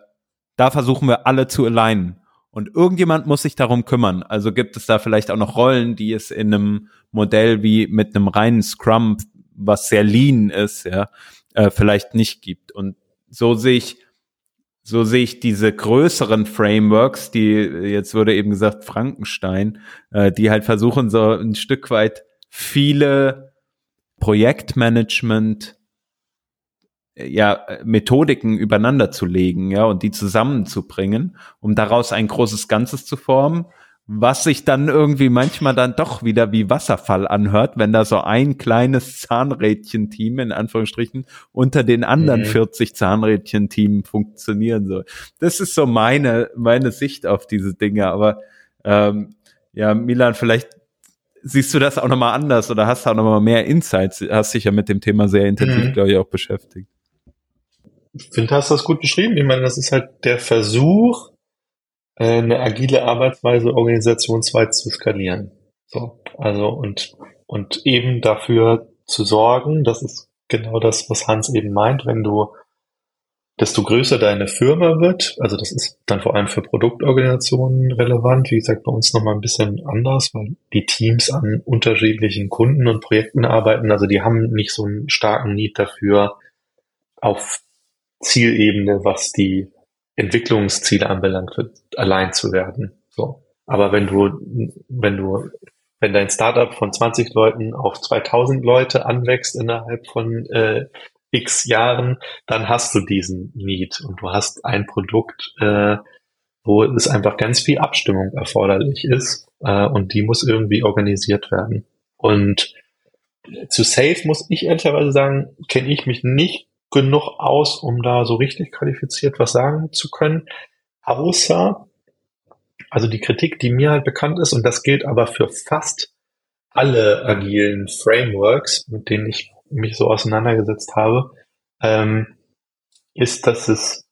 da versuchen wir alle zu alignen. Und irgendjemand muss sich darum kümmern. Also gibt es da vielleicht auch noch Rollen, die es in einem Modell wie mit einem reinen Scrum, was sehr lean ist, ja, äh, vielleicht nicht gibt. Und so sehe ich so sehe ich diese größeren Frameworks, die jetzt wurde eben gesagt Frankenstein, äh, die halt versuchen so ein Stück weit viele Projektmanagement ja Methodiken übereinander zu legen, ja, und die zusammenzubringen, um daraus ein großes Ganzes zu formen was sich dann irgendwie manchmal dann doch wieder wie Wasserfall anhört, wenn da so ein kleines Zahnrädchen-Team in Anführungsstrichen unter den anderen mhm. 40 Zahnrädchen-Team funktionieren soll. Das ist so meine, meine Sicht auf diese Dinge. Aber ähm, ja, Milan, vielleicht siehst du das auch nochmal anders oder hast auch nochmal mehr Insights, hast dich ja mit dem Thema sehr intensiv, mhm. glaube ich, auch beschäftigt. Ich finde, hast du das gut beschrieben. Ich meine, das ist halt der Versuch, eine agile Arbeitsweise organisationsweit zu skalieren. So, also und, und eben dafür zu sorgen, das ist genau das, was Hans eben meint, wenn du desto größer deine Firma wird, also das ist dann vor allem für Produktorganisationen relevant, wie gesagt, bei uns nochmal ein bisschen anders, weil die Teams an unterschiedlichen Kunden und Projekten arbeiten, also die haben nicht so einen starken Need dafür, auf Zielebene, was die Entwicklungsziele anbelangt, allein zu werden. So. Aber wenn du, wenn du, wenn dein Startup von 20 Leuten auf 2000 Leute anwächst innerhalb von äh, x Jahren, dann hast du diesen Need und du hast ein Produkt, äh, wo es einfach ganz viel Abstimmung erforderlich ist äh, und die muss irgendwie organisiert werden. Und zu Safe muss ich ehrlicherweise sagen, kenne ich mich nicht genug aus, um da so richtig qualifiziert was sagen zu können. Außer, also die Kritik, die mir halt bekannt ist, und das gilt aber für fast alle agilen Frameworks, mit denen ich mich so auseinandergesetzt habe, ähm, ist, dass es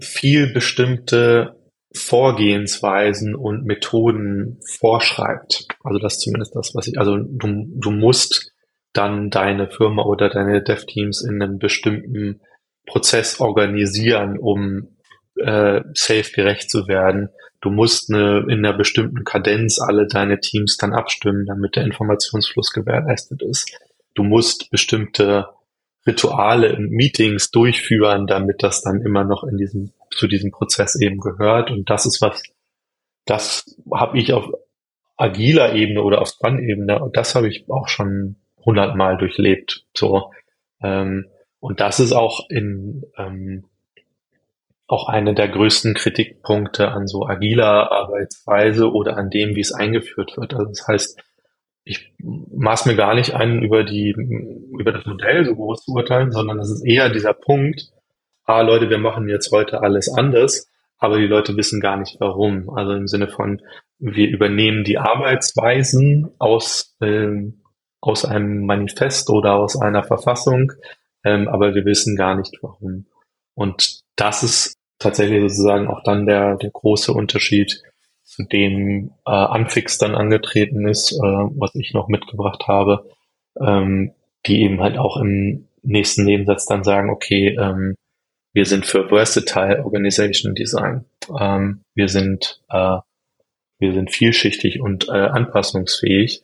viel bestimmte Vorgehensweisen und Methoden vorschreibt. Also das zumindest das, was ich, also du, du musst dann deine Firma oder deine Dev-Teams in einem bestimmten Prozess organisieren, um äh, safe gerecht zu werden. Du musst eine, in einer bestimmten Kadenz alle deine Teams dann abstimmen, damit der Informationsfluss gewährleistet ist. Du musst bestimmte Rituale in Meetings durchführen, damit das dann immer noch in diesem zu diesem Prozess eben gehört. Und das ist was, das habe ich auf agiler Ebene oder auf und das habe ich auch schon hundertmal durchlebt. So. Ähm, und das ist auch in, ähm, auch eine der größten Kritikpunkte an so agiler Arbeitsweise oder an dem, wie es eingeführt wird. Also das heißt, ich maß mir gar nicht ein, über die, über das Modell so groß zu urteilen, sondern es ist eher dieser Punkt, ah, Leute, wir machen jetzt heute alles anders, aber die Leute wissen gar nicht warum. Also im Sinne von, wir übernehmen die Arbeitsweisen aus, ähm, aus einem Manifest oder aus einer Verfassung, ähm, aber wir wissen gar nicht warum. Und das ist tatsächlich sozusagen auch dann der, der große Unterschied zu dem äh, Anfix dann angetreten ist, äh, was ich noch mitgebracht habe, ähm, die eben halt auch im nächsten Nebensatz dann sagen, okay, ähm, wir sind für Versatile Organization Design. Ähm, wir sind äh, wir sind vielschichtig und äh, anpassungsfähig.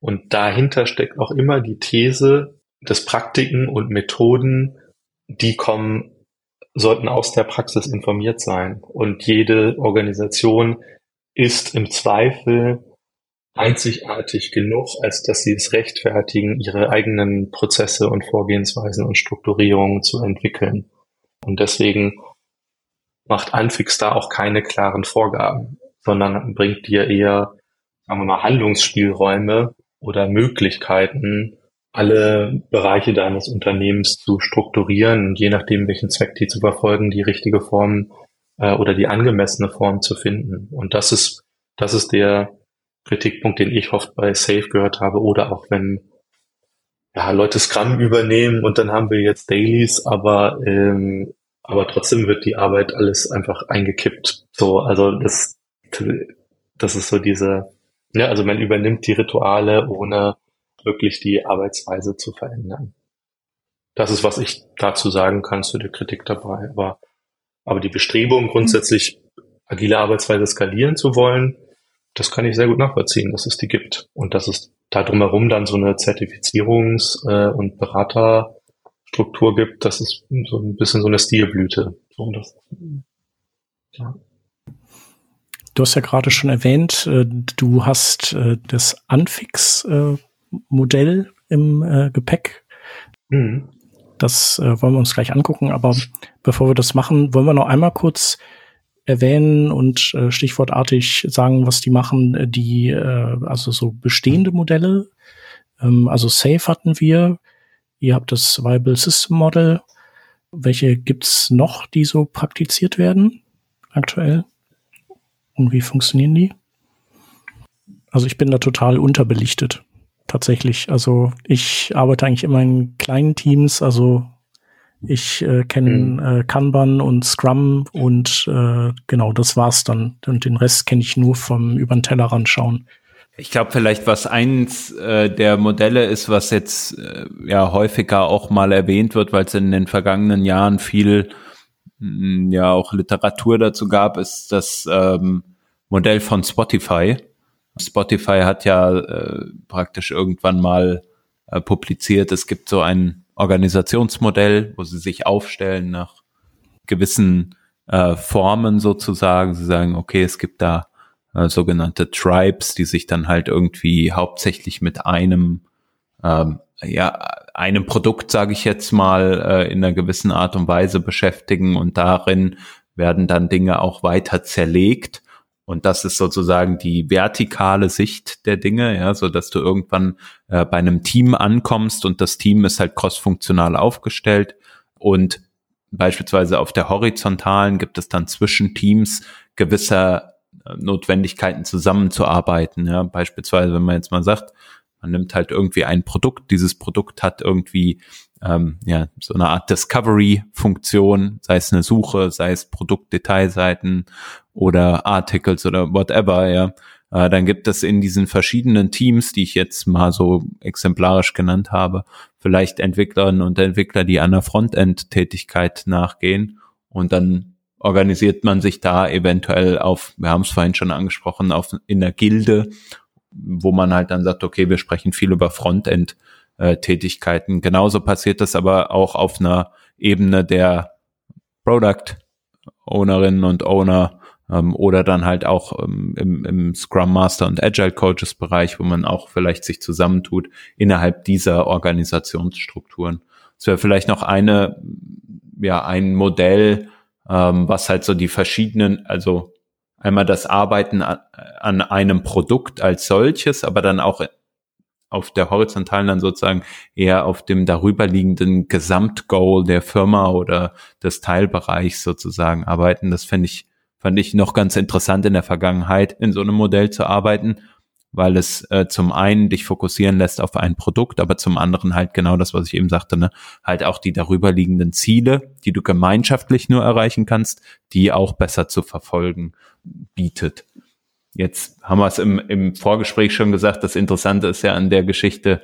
Und dahinter steckt auch immer die These, dass Praktiken und Methoden, die kommen sollten aus der Praxis informiert sein. Und jede Organisation ist im Zweifel einzigartig genug, als dass sie es rechtfertigen, ihre eigenen Prozesse und Vorgehensweisen und Strukturierungen zu entwickeln. Und deswegen macht Anfix da auch keine klaren Vorgaben, sondern bringt dir eher, sagen wir mal, Handlungsspielräume oder Möglichkeiten, alle Bereiche deines Unternehmens zu strukturieren und je nachdem, welchen Zweck die zu verfolgen, die richtige Form äh, oder die angemessene Form zu finden. Und das ist, das ist der Kritikpunkt, den ich oft bei Safe gehört habe oder auch wenn ja, Leute Scrum übernehmen und dann haben wir jetzt Dailies, aber ähm, aber trotzdem wird die Arbeit alles einfach eingekippt. So, also das das ist so diese, ja, also man übernimmt die Rituale ohne wirklich die Arbeitsweise zu verändern. Das ist, was ich dazu sagen kann zu der Kritik dabei. Aber, aber die Bestrebung, grundsätzlich agile Arbeitsweise skalieren zu wollen, das kann ich sehr gut nachvollziehen, dass es die gibt. Und dass es da drumherum dann so eine Zertifizierungs- äh, und Beraterstruktur gibt, das ist so ein bisschen so eine Stilblüte. So, das, ja. Du hast ja gerade schon erwähnt, äh, du hast äh, das Anfix Modell im äh, Gepäck. Mhm. Das äh, wollen wir uns gleich angucken, aber bevor wir das machen, wollen wir noch einmal kurz erwähnen und äh, stichwortartig sagen, was die machen, äh, die äh, also so bestehende Modelle. Ähm, also Safe hatten wir. Ihr habt das Viable System Model. Welche gibt's noch, die so praktiziert werden aktuell? Und wie funktionieren die? Also ich bin da total unterbelichtet tatsächlich. Also ich arbeite eigentlich immer in kleinen Teams. Also ich äh, kenne mhm. äh, Kanban und Scrum und äh, genau, das war's dann. Und den Rest kenne ich nur vom über den Tellerrand schauen. Ich glaube vielleicht, was eins äh, der Modelle ist, was jetzt äh, ja häufiger auch mal erwähnt wird, weil es in den vergangenen Jahren viel ja auch Literatur dazu gab, ist das ähm, Modell von Spotify. Spotify hat ja äh, praktisch irgendwann mal äh, publiziert, es gibt so ein Organisationsmodell, wo sie sich aufstellen nach gewissen äh, Formen sozusagen. Sie sagen, okay, es gibt da äh, sogenannte Tribes, die sich dann halt irgendwie hauptsächlich mit einem ähm, ja einem Produkt, sage ich jetzt mal, äh, in einer gewissen Art und Weise beschäftigen und darin werden dann Dinge auch weiter zerlegt. Und das ist sozusagen die vertikale Sicht der Dinge, ja, so dass du irgendwann äh, bei einem Team ankommst und das Team ist halt crossfunktional aufgestellt. Und beispielsweise auf der horizontalen gibt es dann zwischen Teams gewisse äh, Notwendigkeiten zusammenzuarbeiten, ja, beispielsweise wenn man jetzt mal sagt, man nimmt halt irgendwie ein Produkt, dieses Produkt hat irgendwie ähm, ja so eine Art Discovery-Funktion, sei es eine Suche, sei es Produktdetailseiten oder Articles oder whatever, ja. Äh, dann gibt es in diesen verschiedenen Teams, die ich jetzt mal so exemplarisch genannt habe, vielleicht Entwicklerinnen und Entwickler, die einer Frontend-Tätigkeit nachgehen und dann organisiert man sich da eventuell auf, wir haben es vorhin schon angesprochen, auf in der Gilde, wo man halt dann sagt, okay, wir sprechen viel über Frontend äh. Genauso passiert das aber auch auf einer Ebene der Product Ownerinnen und Owner ähm, oder dann halt auch ähm, im, im Scrum Master und Agile Coaches Bereich, wo man auch vielleicht sich zusammentut innerhalb dieser Organisationsstrukturen. Es wäre vielleicht noch eine, ja, ein Modell, ähm, was halt so die verschiedenen, also einmal das Arbeiten an, einem Produkt als solches, aber dann auch auf der horizontalen dann sozusagen eher auf dem darüberliegenden Gesamtgoal der Firma oder des Teilbereichs sozusagen arbeiten. Das fände ich, fand ich noch ganz interessant in der Vergangenheit, in so einem Modell zu arbeiten, weil es äh, zum einen dich fokussieren lässt auf ein Produkt, aber zum anderen halt genau das, was ich eben sagte, ne, halt auch die darüberliegenden Ziele, die du gemeinschaftlich nur erreichen kannst, die auch besser zu verfolgen bietet. Jetzt haben wir es im, im Vorgespräch schon gesagt, das Interessante ist ja an der Geschichte,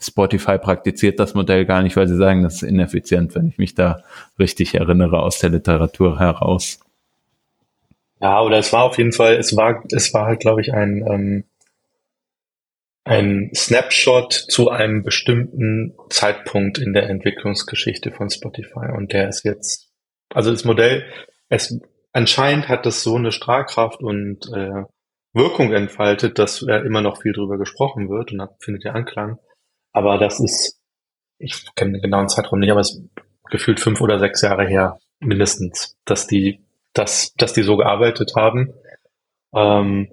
Spotify praktiziert das Modell gar nicht, weil sie sagen, das ist ineffizient, wenn ich mich da richtig erinnere aus der Literatur heraus. Ja, oder es war auf jeden Fall, es war, es war halt, glaube ich, ein, ähm, ein Snapshot zu einem bestimmten Zeitpunkt in der Entwicklungsgeschichte von Spotify. Und der ist jetzt, also das Modell, es anscheinend hat das so eine Strahlkraft und äh, Wirkung entfaltet, dass ja immer noch viel drüber gesprochen wird und da findet ja Anklang. Aber das ist, ich kenne den genauen Zeitraum nicht, aber es ist gefühlt fünf oder sechs Jahre her, mindestens, dass die, dass, dass die so gearbeitet haben. Ähm,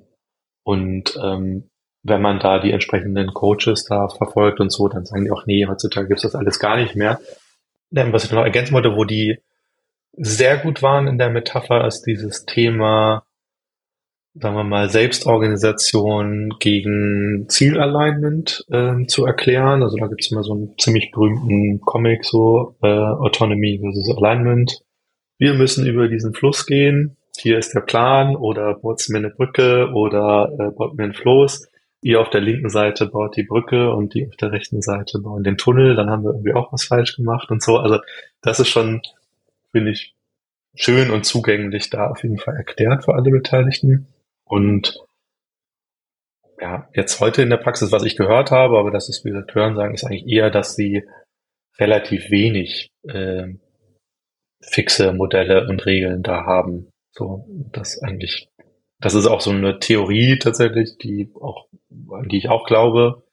und ähm, wenn man da die entsprechenden Coaches da verfolgt und so, dann sagen die auch, nee, heutzutage gibt's das alles gar nicht mehr. Was ich noch ergänzen wollte, wo die sehr gut waren in der Metapher, ist dieses Thema sagen wir mal, Selbstorganisation gegen Zielalignment äh, zu erklären. Also da gibt es immer so einen ziemlich berühmten Comic, so äh, Autonomy versus Alignment. Wir müssen über diesen Fluss gehen. Hier ist der Plan oder baut mir eine Brücke oder äh, baut mir ein Floß. Ihr auf der linken Seite baut die Brücke und die auf der rechten Seite bauen den Tunnel. Dann haben wir irgendwie auch was falsch gemacht und so. Also das ist schon, finde ich, schön und zugänglich da auf jeden Fall erklärt für alle Beteiligten. Und ja, jetzt heute in der Praxis, was ich gehört habe, aber das ist, wie gesagt, hören sagen, ist eigentlich eher, dass sie relativ wenig äh, fixe Modelle und Regeln da haben. So, das eigentlich, das ist auch so eine Theorie tatsächlich, die auch, an die ich auch glaube,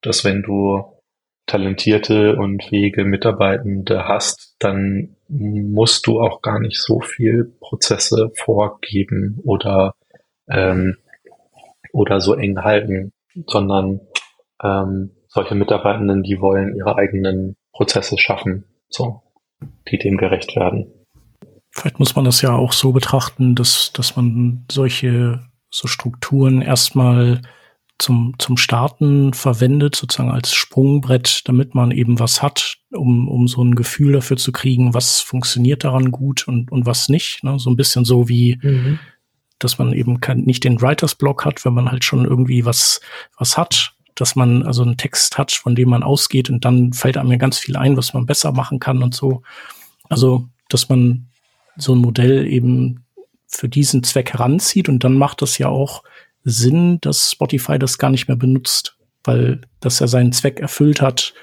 dass wenn du talentierte und fähige Mitarbeitende hast, dann musst du auch gar nicht so viel Prozesse vorgeben oder ähm, oder so eng halten, sondern ähm, solche Mitarbeitenden, die wollen ihre eigenen Prozesse schaffen, so, die dem gerecht werden. Vielleicht muss man das ja auch so betrachten, dass, dass man solche so Strukturen erstmal zum, zum Starten verwendet, sozusagen als Sprungbrett, damit man eben was hat, um, um so ein Gefühl dafür zu kriegen, was funktioniert daran gut und, und was nicht. Ne? So ein bisschen so wie, mhm dass man eben kein, nicht den Writers Block hat, wenn man halt schon irgendwie was, was hat, dass man also einen Text hat, von dem man ausgeht und dann fällt einem ja ganz viel ein, was man besser machen kann und so. Also, dass man so ein Modell eben für diesen Zweck heranzieht und dann macht das ja auch Sinn, dass Spotify das gar nicht mehr benutzt, weil das ja seinen Zweck erfüllt hat,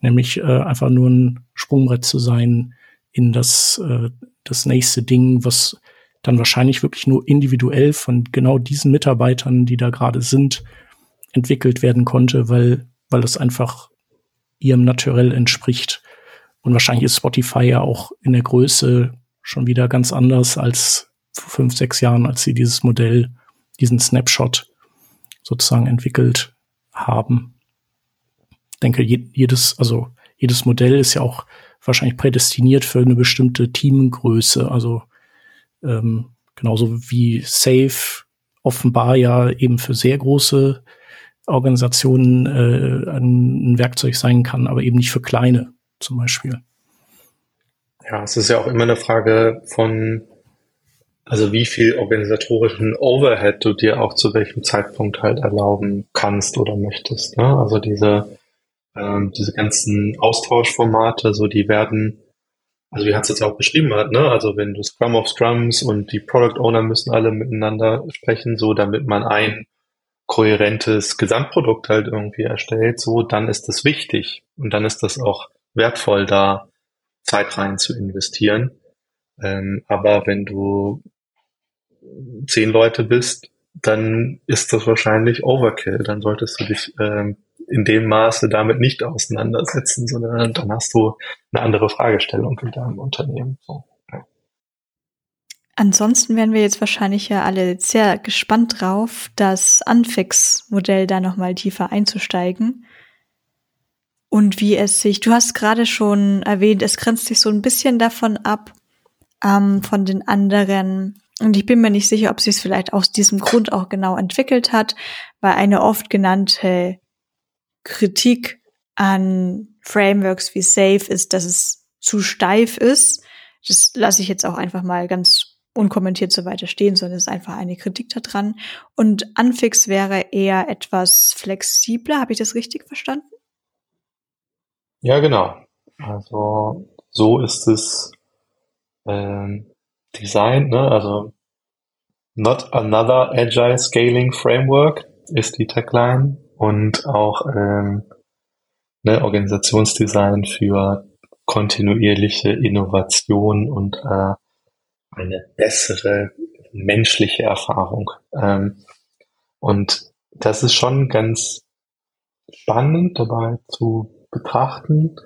nämlich äh, einfach nur ein Sprungbrett zu sein in das, äh, das nächste Ding, was dann wahrscheinlich wirklich nur individuell von genau diesen Mitarbeitern, die da gerade sind, entwickelt werden konnte, weil, weil das einfach ihrem Naturell entspricht. Und wahrscheinlich ist Spotify ja auch in der Größe schon wieder ganz anders als vor fünf, sechs Jahren, als sie dieses Modell, diesen Snapshot sozusagen entwickelt haben. Ich denke, jedes, also jedes Modell ist ja auch wahrscheinlich prädestiniert für eine bestimmte Teamgröße. Also ähm, genauso wie Safe offenbar ja eben für sehr große Organisationen äh, ein Werkzeug sein kann, aber eben nicht für kleine zum Beispiel. Ja, es ist ja auch immer eine Frage von, also wie viel organisatorischen Overhead du dir auch zu welchem Zeitpunkt halt erlauben kannst oder möchtest. Ne? Also diese, ähm, diese ganzen Austauschformate, so die werden also wie Hans jetzt auch beschrieben hat, ne? Also wenn du Scrum of Scrums und die Product Owner müssen alle miteinander sprechen, so damit man ein kohärentes Gesamtprodukt halt irgendwie erstellt, so dann ist das wichtig und dann ist das auch wertvoll, da Zeit rein zu investieren. Ähm, aber wenn du zehn Leute bist, dann ist das wahrscheinlich Overkill. Dann solltest du dich ähm, in dem Maße damit nicht auseinandersetzen, sondern dann hast du eine andere Fragestellung in deinem Unternehmen. So. Ansonsten wären wir jetzt wahrscheinlich ja alle sehr gespannt drauf, das Unfix-Modell da nochmal tiefer einzusteigen. Und wie es sich, du hast gerade schon erwähnt, es grenzt sich so ein bisschen davon ab, ähm, von den anderen. Und ich bin mir nicht sicher, ob sie es vielleicht aus diesem Grund auch genau entwickelt hat, weil eine oft genannte Kritik an Frameworks wie Safe ist, dass es zu steif ist. Das lasse ich jetzt auch einfach mal ganz unkommentiert so weiter stehen, sondern es ist einfach eine Kritik daran. Und Anfix wäre eher etwas flexibler. Habe ich das richtig verstanden? Ja, genau. Also so ist es ähm, Design, ne? Also not another agile scaling framework ist die Tagline und auch ähm, ne, Organisationsdesign für kontinuierliche Innovation und äh, eine bessere menschliche Erfahrung. Ähm, und das ist schon ganz spannend dabei zu betrachten.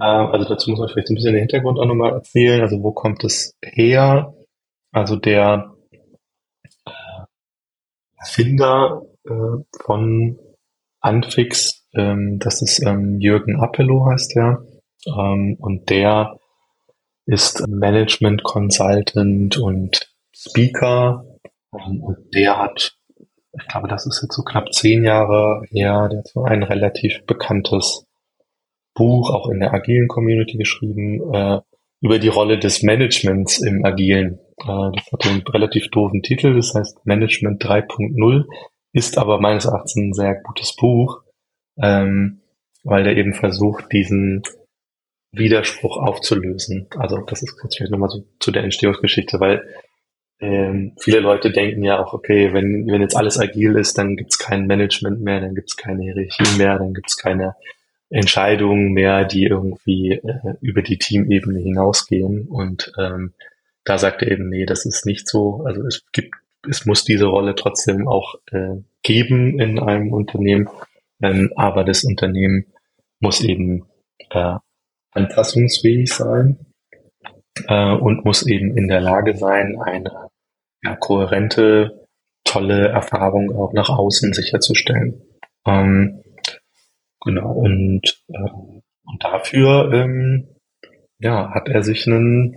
Äh, also dazu muss man vielleicht ein bisschen den Hintergrund auch nochmal erzählen. Also wo kommt es her? Also der äh, Erfinder äh, von Anfix, ähm, das ist ähm, Jürgen Appelo heißt der. Ähm, und der ist Management Consultant und Speaker. Ähm, und der hat, ich glaube, das ist jetzt so knapp zehn Jahre her, der hat so ein relativ bekanntes Buch auch in der agilen Community geschrieben, äh, über die Rolle des Managements im Agilen. Äh, das hat einen relativ doofen Titel, das heißt Management 3.0, ist aber meines Erachtens ein sehr gutes Buch, ähm, weil der eben versucht, diesen Widerspruch aufzulösen. Also das ist jetzt vielleicht nochmal so zu der Entstehungsgeschichte, weil ähm, viele Leute denken ja auch, okay, wenn, wenn jetzt alles agil ist, dann gibt's kein Management mehr, dann gibt's keine Hierarchie mehr, dann gibt's keine Entscheidungen mehr, die irgendwie äh, über die Teamebene hinausgehen. Und ähm, da sagt er eben, nee, das ist nicht so. Also es gibt, es muss diese Rolle trotzdem auch äh, geben in einem Unternehmen, ähm, aber das Unternehmen muss eben äh, anpassungsfähig sein äh, und muss eben in der Lage sein, eine ja, kohärente, tolle Erfahrung auch nach außen sicherzustellen. Ähm, genau, und, äh, und dafür ähm, ja, hat er sich ein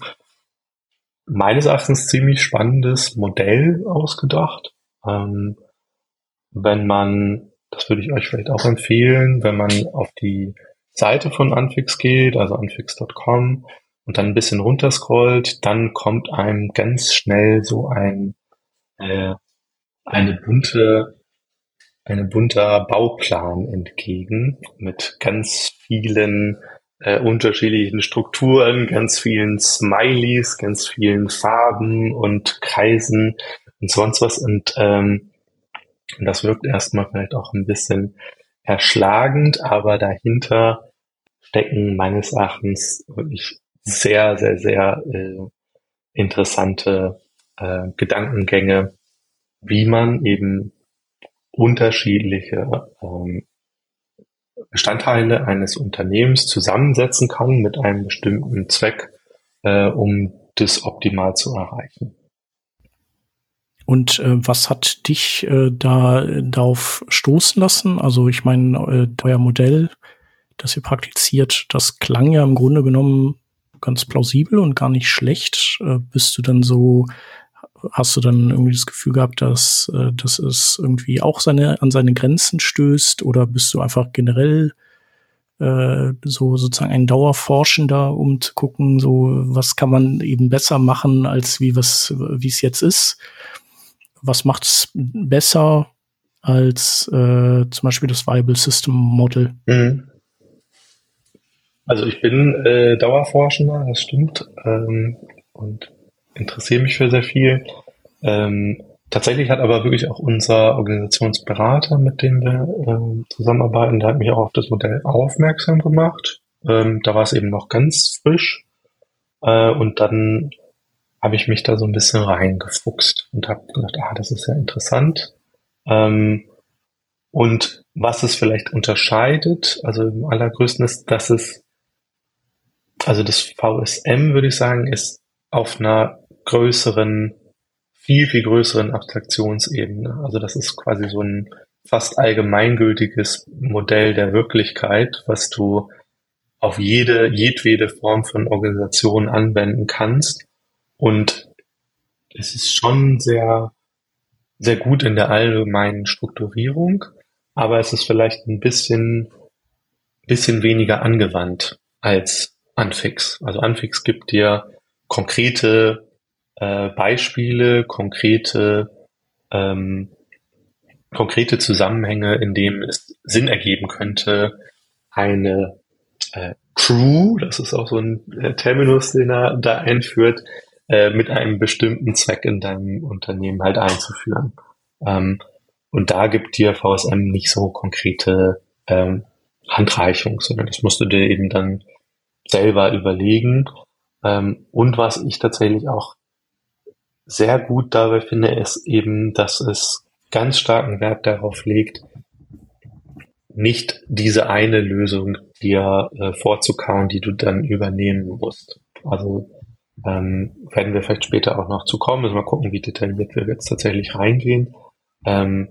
meines Erachtens ziemlich spannendes Modell ausgedacht. Ähm, wenn man, das würde ich euch vielleicht auch empfehlen, wenn man auf die Seite von Anfix geht, also anfix.com, und dann ein bisschen runterscrollt, dann kommt einem ganz schnell so ein äh, eine bunte eine bunter Bauplan entgegen mit ganz vielen äh, unterschiedlichen Strukturen, ganz vielen Smileys, ganz vielen Farben und Kreisen und sonst was. Und ähm, das wirkt erstmal vielleicht auch ein bisschen erschlagend, aber dahinter stecken meines Erachtens wirklich sehr, sehr, sehr äh, interessante äh, Gedankengänge, wie man eben unterschiedliche ähm, Bestandteile eines Unternehmens zusammensetzen kann mit einem bestimmten Zweck, äh, um das optimal zu erreichen. Und äh, was hat dich äh, da darauf stoßen lassen? Also ich meine, äh, euer Modell, das ihr praktiziert, das klang ja im Grunde genommen ganz plausibel und gar nicht schlecht. Äh, bist du dann so, hast du dann irgendwie das Gefühl gehabt, dass, äh, dass es irgendwie auch seine, an seine Grenzen stößt oder bist du einfach generell äh, so sozusagen ein Dauerforschender, um zu gucken, so was kann man eben besser machen, als wie was, wie es jetzt ist? was macht's besser als äh, zum Beispiel das Viable System Model? Mhm. Also ich bin äh, Dauerforschender, das stimmt, ähm, und interessiere mich für sehr viel. Ähm, tatsächlich hat aber wirklich auch unser Organisationsberater, mit dem wir ähm, zusammenarbeiten, der hat mich auch auf das Modell aufmerksam gemacht. Ähm, da war es eben noch ganz frisch. Äh, und dann habe ich mich da so ein bisschen reingefuchst und habe gedacht, ah, das ist ja interessant. Ähm, und was es vielleicht unterscheidet, also im allergrößten ist, dass es, also das VSM, würde ich sagen, ist auf einer größeren, viel, viel größeren Abstraktionsebene. Also das ist quasi so ein fast allgemeingültiges Modell der Wirklichkeit, was du auf jede, jedwede Form von Organisation anwenden kannst. Und es ist schon sehr, sehr gut in der allgemeinen Strukturierung, aber es ist vielleicht ein bisschen, bisschen weniger angewandt als Anfix. Also Anfix gibt dir konkrete äh, Beispiele, konkrete ähm, konkrete Zusammenhänge, in denen es Sinn ergeben könnte, eine äh, Crew, das ist auch so ein äh, Terminus, den er da einführt, äh, mit einem bestimmten Zweck in deinem Unternehmen halt einzuführen. Ähm, und da gibt dir VSM nicht so konkrete ähm, Handreichung, sondern das musst du dir eben dann selber überlegen. Ähm, und was ich tatsächlich auch sehr gut dabei finde, ist eben, dass es ganz starken Wert darauf legt, nicht diese eine Lösung dir äh, vorzukauen, die du dann übernehmen musst. Also ähm, werden wir vielleicht später auch noch zu kommen. Müssen wir gucken, wie detailliert wir jetzt tatsächlich reingehen. Ähm,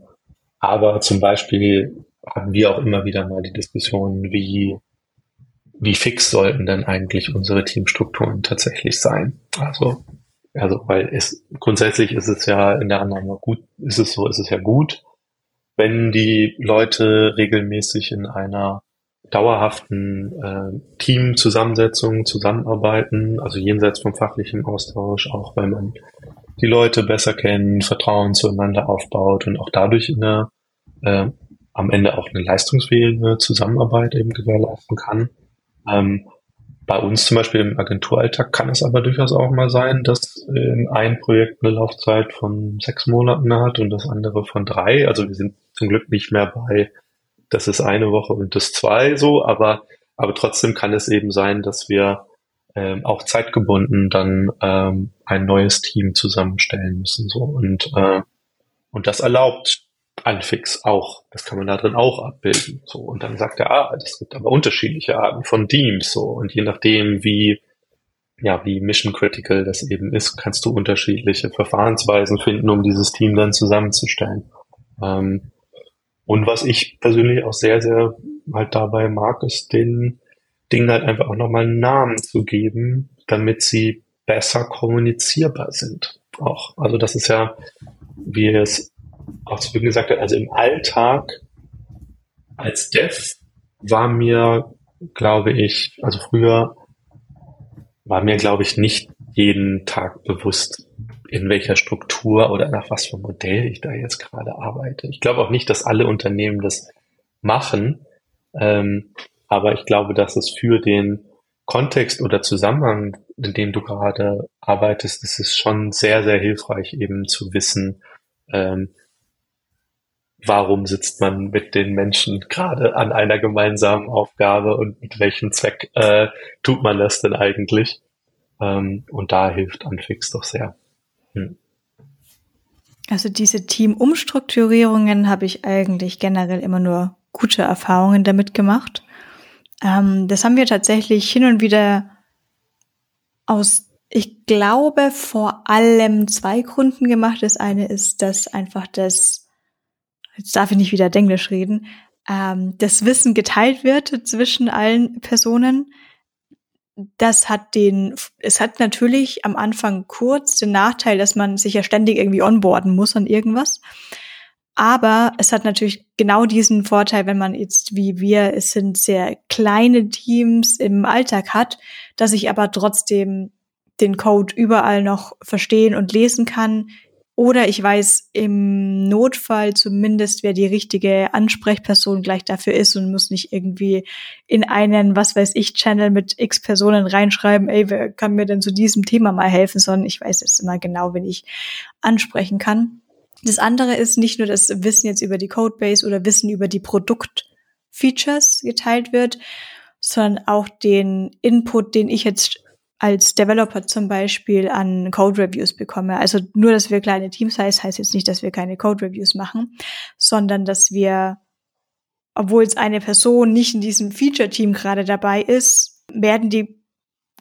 aber zum Beispiel haben wir auch immer wieder mal die Diskussion, wie, wie fix sollten denn eigentlich unsere Teamstrukturen tatsächlich sein? Also also, weil es, grundsätzlich ist es ja in der Annahme gut, ist es so, ist es ja gut, wenn die Leute regelmäßig in einer dauerhaften äh, Teamzusammensetzung zusammenarbeiten, also jenseits vom fachlichen Austausch, auch weil man die Leute besser kennt, Vertrauen zueinander aufbaut und auch dadurch in der, äh, am Ende auch eine leistungsfähige Zusammenarbeit eben gewährleisten kann. Ähm, bei uns zum Beispiel im Agenturalltag kann es aber durchaus auch mal sein, dass äh, ein Projekt eine Laufzeit von sechs Monaten hat und das andere von drei. Also wir sind zum Glück nicht mehr bei, das ist eine Woche und das zwei so, aber, aber trotzdem kann es eben sein, dass wir ähm, auch zeitgebunden dann ähm, ein neues Team zusammenstellen müssen. So. Und, äh, und das erlaubt Anfix auch. Das kann man da drin auch abbilden. So. Und dann sagt er, ah, es gibt aber unterschiedliche Arten von Teams. So. Und je nachdem, wie, ja, wie mission critical das eben ist, kannst du unterschiedliche Verfahrensweisen finden, um dieses Team dann zusammenzustellen. Ähm, und was ich persönlich auch sehr, sehr halt dabei mag, ist den Dingen halt einfach auch nochmal einen Namen zu geben, damit sie besser kommunizierbar sind. Auch. Also das ist ja, wie es auch zu Beginn gesagt hat, also im Alltag als Dev war mir, glaube ich, also früher war mir, glaube ich, nicht jeden Tag bewusst, in welcher Struktur oder nach was für einem Modell ich da jetzt gerade arbeite. Ich glaube auch nicht, dass alle Unternehmen das machen, ähm, aber ich glaube, dass es für den Kontext oder Zusammenhang, in dem du gerade arbeitest, ist es schon sehr, sehr hilfreich, eben zu wissen, ähm, warum sitzt man mit den Menschen gerade an einer gemeinsamen Aufgabe und mit welchem Zweck äh, tut man das denn eigentlich? Ähm, und da hilft Anfix doch sehr. Hm. Also diese Teamumstrukturierungen habe ich eigentlich generell immer nur gute Erfahrungen damit gemacht. Ähm, das haben wir tatsächlich hin und wieder aus, ich glaube, vor allem zwei Gründen gemacht. Das eine ist, dass einfach das jetzt darf ich nicht wieder Englisch reden, ähm, das Wissen geteilt wird zwischen allen Personen. Das hat den, es hat natürlich am Anfang kurz den Nachteil, dass man sich ja ständig irgendwie onboarden muss an irgendwas. Aber es hat natürlich genau diesen Vorteil, wenn man jetzt wie wir, es sind sehr kleine Teams im Alltag hat, dass ich aber trotzdem den Code überall noch verstehen und lesen kann, oder ich weiß im Notfall zumindest, wer die richtige Ansprechperson gleich dafür ist und muss nicht irgendwie in einen, was weiß ich, Channel mit x Personen reinschreiben, ey, wer kann mir denn zu diesem Thema mal helfen, sondern ich weiß jetzt immer genau, wen ich ansprechen kann. Das andere ist nicht nur das Wissen jetzt über die Codebase oder Wissen über die Produktfeatures geteilt wird, sondern auch den Input, den ich jetzt als Developer zum Beispiel an Code Reviews bekomme. Also nur, dass wir kleine Teams heißt, heißt jetzt nicht, dass wir keine Code Reviews machen, sondern dass wir, obwohl es eine Person nicht in diesem Feature-Team gerade dabei ist, werden die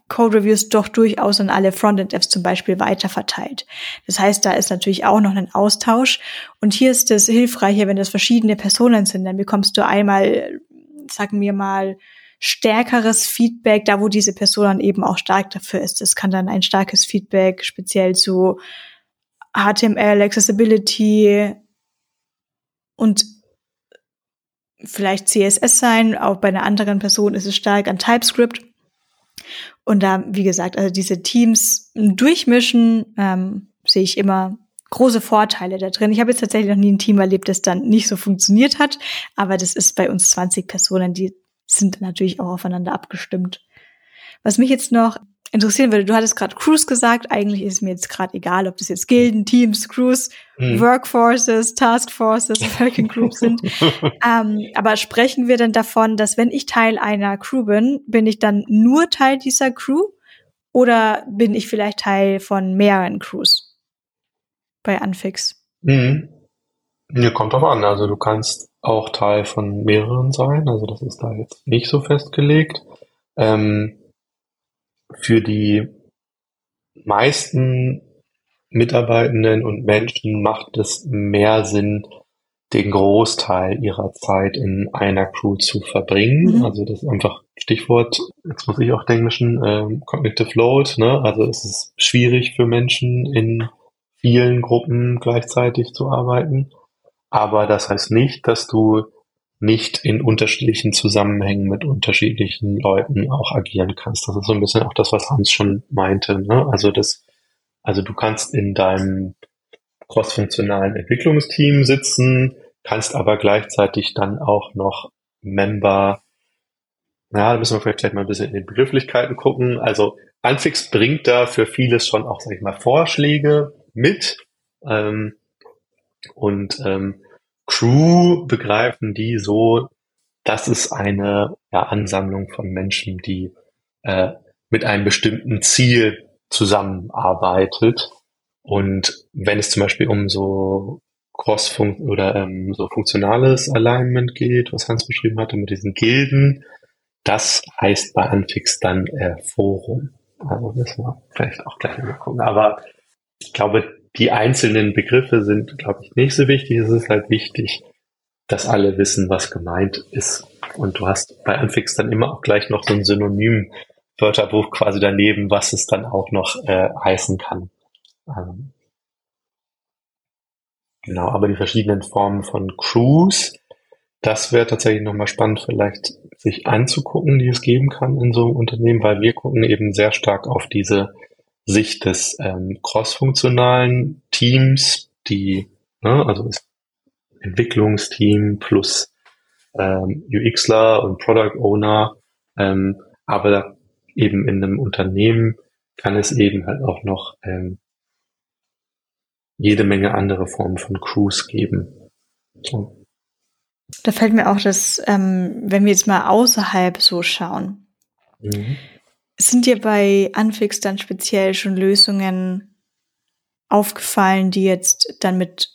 Code Reviews doch durchaus an alle Frontend-Devs zum Beispiel weiterverteilt. Das heißt, da ist natürlich auch noch ein Austausch. Und hier ist es hilfreicher, wenn das verschiedene Personen sind. Dann bekommst du einmal, sagen wir mal, stärkeres Feedback, da wo diese Person dann eben auch stark dafür ist. Es kann dann ein starkes Feedback speziell zu HTML, Accessibility und vielleicht CSS sein. Auch bei einer anderen Person ist es stark an TypeScript. Und da, wie gesagt, also diese Teams durchmischen, ähm, sehe ich immer große Vorteile da drin. Ich habe jetzt tatsächlich noch nie ein Team erlebt, das dann nicht so funktioniert hat, aber das ist bei uns 20 Personen, die sind natürlich auch aufeinander abgestimmt. Was mich jetzt noch interessieren würde, du hattest gerade Crews gesagt, eigentlich ist mir jetzt gerade egal, ob das jetzt Gilden, Teams, Crews, hm. Workforces, Taskforces, Working Groups sind. ähm, aber sprechen wir denn davon, dass wenn ich Teil einer Crew bin, bin ich dann nur Teil dieser Crew oder bin ich vielleicht Teil von mehreren Crews bei Anfix? Mhm. Ja, kommt drauf an. Also du kannst auch Teil von mehreren sein. Also das ist da jetzt nicht so festgelegt. Ähm, für die meisten Mitarbeitenden und Menschen macht es mehr Sinn, den Großteil ihrer Zeit in einer Crew zu verbringen. Mhm. Also das ist einfach Stichwort, jetzt muss ich auch denken, ähm, Cognitive Load. Ne? Also es ist schwierig für Menschen in vielen Gruppen gleichzeitig zu arbeiten. Aber das heißt nicht, dass du nicht in unterschiedlichen Zusammenhängen mit unterschiedlichen Leuten auch agieren kannst. Das ist so ein bisschen auch das, was Hans schon meinte. Ne? Also das, also du kannst in deinem crossfunktionalen Entwicklungsteam sitzen, kannst aber gleichzeitig dann auch noch Member, ja, da müssen wir vielleicht gleich mal ein bisschen in den Begrifflichkeiten gucken. Also Anfix bringt da für vieles schon auch, sag ich mal, Vorschläge mit. Ähm, und ähm, Crew begreifen die so, das ist eine ja, Ansammlung von Menschen, die äh, mit einem bestimmten Ziel zusammenarbeitet. Und wenn es zum Beispiel um so Cross-Funk oder ähm, so funktionales Alignment geht, was Hans beschrieben hatte mit diesen Gilden, das heißt bei Anfix dann äh, Forum. Also müssen wir vielleicht auch gleich mal gucken. Aber ich glaube, die einzelnen Begriffe sind, glaube ich, nicht so wichtig. Es ist halt wichtig, dass alle wissen, was gemeint ist. Und du hast bei Anfix dann immer auch gleich noch so ein Synonym Wörterbuch quasi daneben, was es dann auch noch äh, heißen kann. Ähm, genau, aber die verschiedenen Formen von Crews, das wäre tatsächlich nochmal spannend, vielleicht sich anzugucken, die es geben kann in so einem Unternehmen, weil wir gucken eben sehr stark auf diese Sicht des ähm, crossfunktionalen Teams, die, ne, also das Entwicklungsteam plus ähm, UXler und Product Owner, ähm, aber eben in einem Unternehmen kann es eben halt auch noch ähm, jede Menge andere Formen von Crews geben. So. Da fällt mir auch das, ähm, wenn wir jetzt mal außerhalb so schauen, mhm. Sind dir bei Anfix dann speziell schon Lösungen aufgefallen, die jetzt dann mit,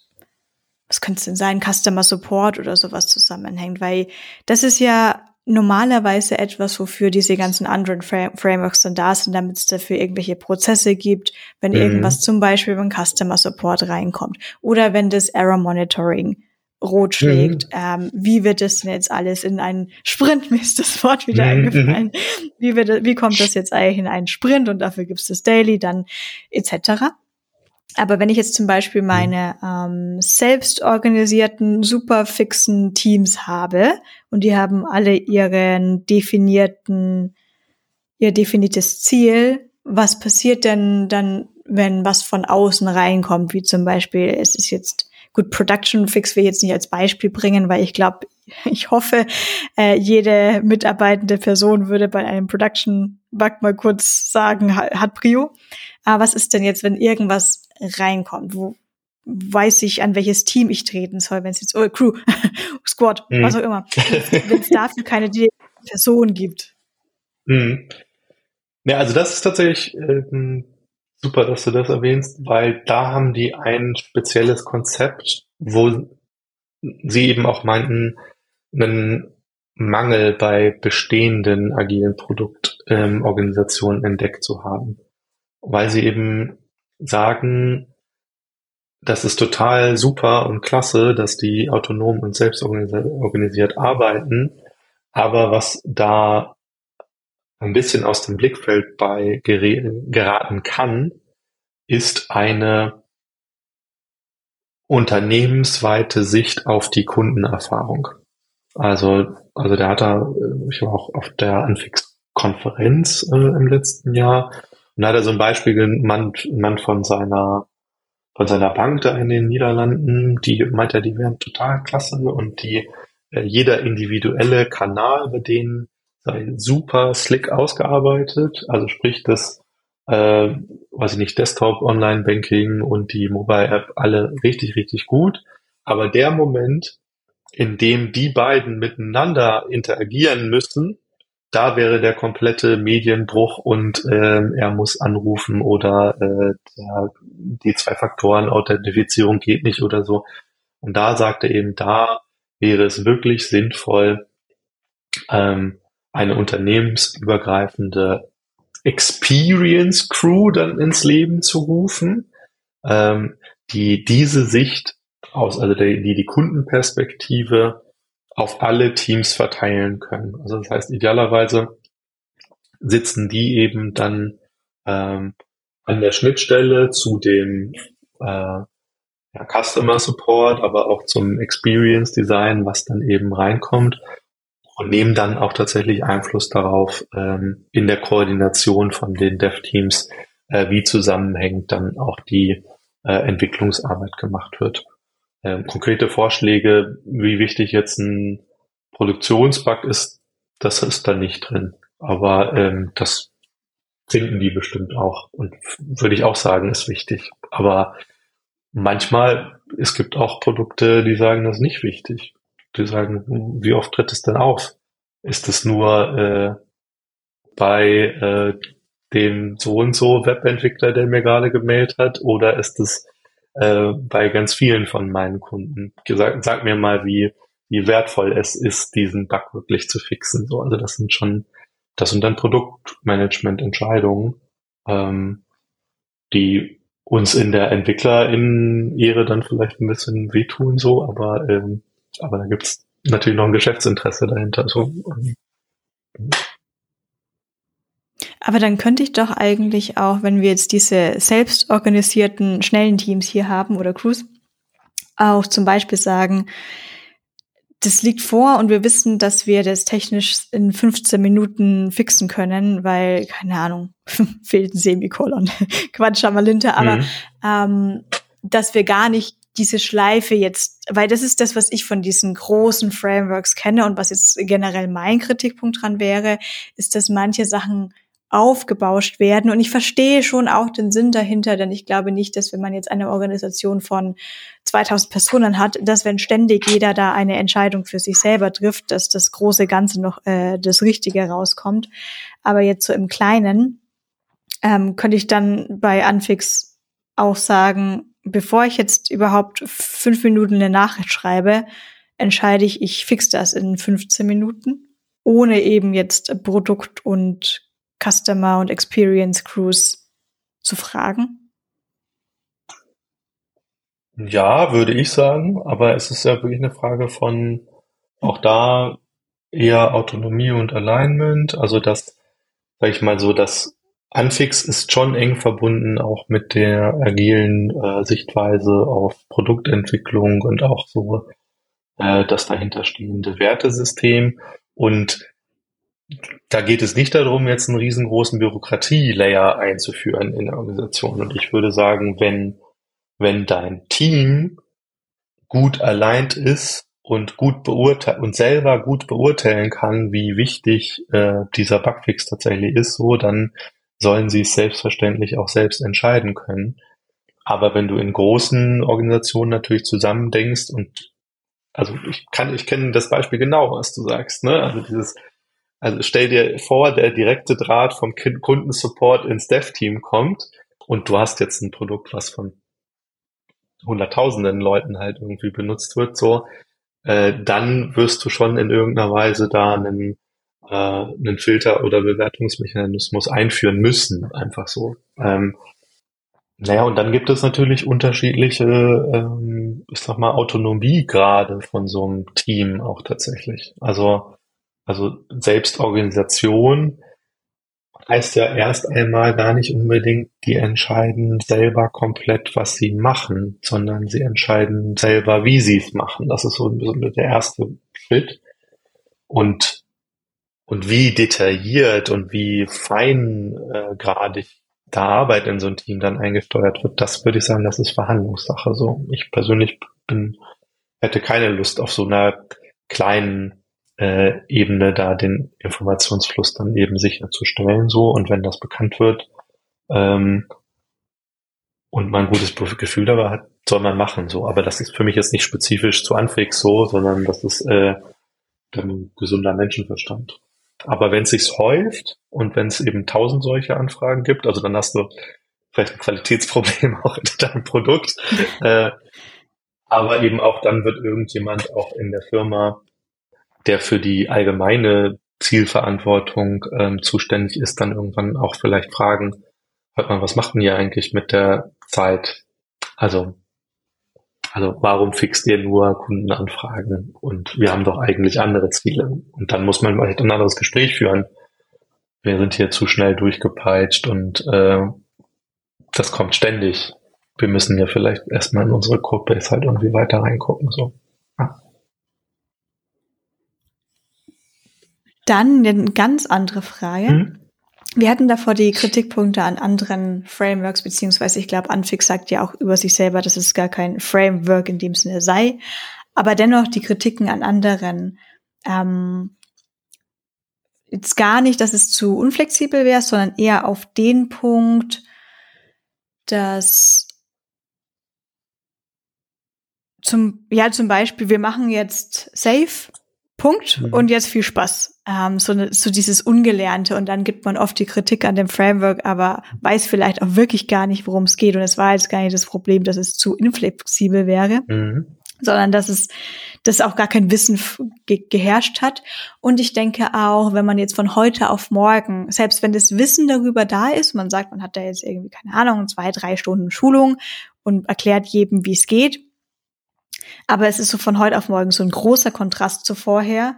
was könnte es denn sein, Customer Support oder sowas zusammenhängt? Weil das ist ja normalerweise etwas, wofür diese ganzen anderen Frameworks dann da sind, damit es dafür irgendwelche Prozesse gibt, wenn mhm. irgendwas zum Beispiel beim Customer Support reinkommt oder wenn das Error Monitoring rot schlägt. Mhm. Ähm, wie wird das denn jetzt alles in einen Sprint? Mir ist das Wort wieder mhm. eingefallen. Wie, wird, wie kommt das jetzt eigentlich in einen Sprint und dafür gibt es das Daily dann etc. Aber wenn ich jetzt zum Beispiel mhm. meine ähm, selbst organisierten, super fixen Teams habe und die haben alle ihren definierten, ihr definiertes Ziel, was passiert denn dann, wenn was von außen reinkommt, wie zum Beispiel, es ist jetzt Gut, Production Fix will jetzt nicht als Beispiel bringen, weil ich glaube, ich hoffe, äh, jede mitarbeitende Person würde bei einem Production Bug mal kurz sagen, hat Prio. Aber was ist denn jetzt, wenn irgendwas reinkommt? Wo weiß ich, an welches Team ich treten soll, wenn es jetzt, oh, Crew, Squad, mhm. was auch immer. wenn es dafür keine Person gibt. Mhm. Ja, also das ist tatsächlich äh, Super, dass du das erwähnst, weil da haben die ein spezielles Konzept, wo sie eben auch meinten, einen Mangel bei bestehenden agilen Produktorganisationen ähm, entdeckt zu haben, weil sie eben sagen, das ist total super und klasse, dass die autonom und selbst organisiert arbeiten, aber was da ein bisschen aus dem Blickfeld bei geraten kann, ist eine unternehmensweite Sicht auf die Kundenerfahrung. Also, also der hat da, ich war auch auf der Anfix-Konferenz äh, im letzten Jahr und da hat er so ein Beispiel genannt, genannt von seiner von seiner Bank da in den Niederlanden, die meint er, die wären total klasse und die äh, jeder individuelle Kanal bei denen sei super slick ausgearbeitet, also sprich das äh, weiß ich nicht, Desktop, Online-Banking und die Mobile-App alle richtig, richtig gut. Aber der Moment, in dem die beiden miteinander interagieren müssen, da wäre der komplette Medienbruch und äh, er muss anrufen oder äh, der, die zwei Faktoren Authentifizierung geht nicht oder so. Und da sagt er eben, da wäre es wirklich sinnvoll, ähm, eine unternehmensübergreifende Experience Crew dann ins Leben zu rufen, ähm, die diese Sicht aus, also die die, die Kundenperspektive auf alle Teams verteilen können. Also das heißt, idealerweise sitzen die eben dann ähm, an der Schnittstelle zu dem äh, ja, Customer Support, aber auch zum Experience Design, was dann eben reinkommt und nehmen dann auch tatsächlich Einfluss darauf ähm, in der Koordination von den Dev-Teams, äh, wie zusammenhängend dann auch die äh, Entwicklungsarbeit gemacht wird. Ähm, konkrete Vorschläge, wie wichtig jetzt ein Produktionsbug ist, das ist da nicht drin. Aber ähm, das finden die bestimmt auch und würde ich auch sagen, ist wichtig. Aber manchmal, es gibt auch Produkte, die sagen, das ist nicht wichtig die sagen, wie oft tritt es denn auf? Ist es nur äh, bei äh, dem so und so Webentwickler, der mir gerade gemeldet hat, oder ist es äh, bei ganz vielen von meinen Kunden? Sag, sag mir mal, wie, wie wertvoll es ist, diesen Bug wirklich zu fixen. So, also das sind schon, das sind dann Produktmanagement-Entscheidungen, ähm, die uns in der Entwicklerin-Ehre dann vielleicht ein bisschen wehtun, so, aber ähm, aber da gibt's natürlich noch ein Geschäftsinteresse dahinter. So. Aber dann könnte ich doch eigentlich auch, wenn wir jetzt diese selbstorganisierten, schnellen Teams hier haben oder Crews, auch zum Beispiel sagen, das liegt vor und wir wissen, dass wir das technisch in 15 Minuten fixen können, weil, keine Ahnung, fehlt ein Semikolon. Quatsch, Linte, aber mhm. ähm, dass wir gar nicht diese Schleife jetzt, weil das ist das, was ich von diesen großen Frameworks kenne und was jetzt generell mein Kritikpunkt dran wäre, ist, dass manche Sachen aufgebauscht werden. Und ich verstehe schon auch den Sinn dahinter, denn ich glaube nicht, dass wenn man jetzt eine Organisation von 2000 Personen hat, dass wenn ständig jeder da eine Entscheidung für sich selber trifft, dass das große Ganze noch äh, das Richtige rauskommt. Aber jetzt so im Kleinen ähm, könnte ich dann bei Anfix auch sagen, bevor ich jetzt überhaupt fünf Minuten eine Nachricht schreibe, entscheide ich, ich fix das in 15 Minuten, ohne eben jetzt Produkt und Customer und Experience Crews zu fragen? Ja, würde ich sagen, aber es ist ja wirklich eine Frage von auch da eher Autonomie und Alignment, also das, sag ich mal so, das Anfix ist schon eng verbunden auch mit der agilen äh, Sichtweise auf Produktentwicklung und auch so äh, das dahinterstehende Wertesystem. Und da geht es nicht darum, jetzt einen riesengroßen Bürokratie-Layer einzuführen in der Organisation. Und ich würde sagen, wenn, wenn dein Team gut aligned ist und gut beurteilen und selber gut beurteilen kann, wie wichtig äh, dieser Bugfix tatsächlich ist, so dann sollen sie es selbstverständlich auch selbst entscheiden können. Aber wenn du in großen Organisationen natürlich zusammen denkst und also ich kann, ich kenne das Beispiel genau, was du sagst, ne? Also dieses, also stell dir vor, der direkte Draht vom Kundensupport ins Dev-Team kommt und du hast jetzt ein Produkt, was von hunderttausenden Leuten halt irgendwie benutzt wird, so, äh, dann wirst du schon in irgendeiner Weise da einen, äh, einen Filter oder Bewertungsmechanismus einführen müssen, einfach so. Ähm, naja, und dann gibt es natürlich unterschiedliche, ähm, ich sag mal, Autonomiegrade von so einem Team auch tatsächlich. Also, also Selbstorganisation heißt ja erst einmal gar nicht unbedingt, die entscheiden selber komplett, was sie machen, sondern sie entscheiden selber, wie sie es machen. Das ist so der erste Schritt. Und, und wie detailliert und wie feingradig äh, da Arbeit in so ein Team dann eingesteuert wird, das würde ich sagen, das ist Verhandlungssache. So, ich persönlich bin, hätte keine Lust auf so einer kleinen äh, Ebene da den Informationsfluss dann eben sicherzustellen. So und wenn das bekannt wird ähm, und man ein gutes Gefühl dabei hat, soll man machen. So, aber das ist für mich jetzt nicht spezifisch zu Anfix so, sondern das ist äh, ein gesunder Menschenverstand. Aber wenn es sich häuft und wenn es eben tausend solche Anfragen gibt, also dann hast du vielleicht ein Qualitätsproblem auch in deinem Produkt. äh, aber eben auch dann wird irgendjemand auch in der Firma, der für die allgemeine Zielverantwortung ähm, zuständig ist, dann irgendwann auch vielleicht fragen, hört man, was macht denn ihr eigentlich mit der Zeit? Also also warum fixt ihr nur Kundenanfragen? Und wir haben doch eigentlich andere Ziele. Und dann muss man vielleicht ein anderes Gespräch führen. Wir sind hier zu schnell durchgepeitscht und äh, das kommt ständig. Wir müssen ja vielleicht erstmal in unsere Codebase halt irgendwie weiter reingucken. So. Ja. Dann eine ganz andere Frage. Hm? Wir hatten davor die Kritikpunkte an anderen Frameworks, beziehungsweise ich glaube, Anfix sagt ja auch über sich selber, dass es gar kein Framework in dem Sinne sei. Aber dennoch die Kritiken an anderen. Ähm, jetzt gar nicht, dass es zu unflexibel wäre, sondern eher auf den Punkt, dass zum, ja, zum Beispiel, wir machen jetzt Safe Punkt mhm. und jetzt viel Spaß. Ähm, so, ne, so dieses Ungelernte und dann gibt man oft die Kritik an dem Framework, aber weiß vielleicht auch wirklich gar nicht, worum es geht. Und es war jetzt gar nicht das Problem, dass es zu inflexibel wäre, mhm. sondern dass es dass auch gar kein Wissen ge geherrscht hat. Und ich denke auch, wenn man jetzt von heute auf morgen, selbst wenn das Wissen darüber da ist, man sagt, man hat da jetzt irgendwie, keine Ahnung, zwei, drei Stunden Schulung und erklärt jedem, wie es geht, aber es ist so von heute auf morgen so ein großer Kontrast zu vorher.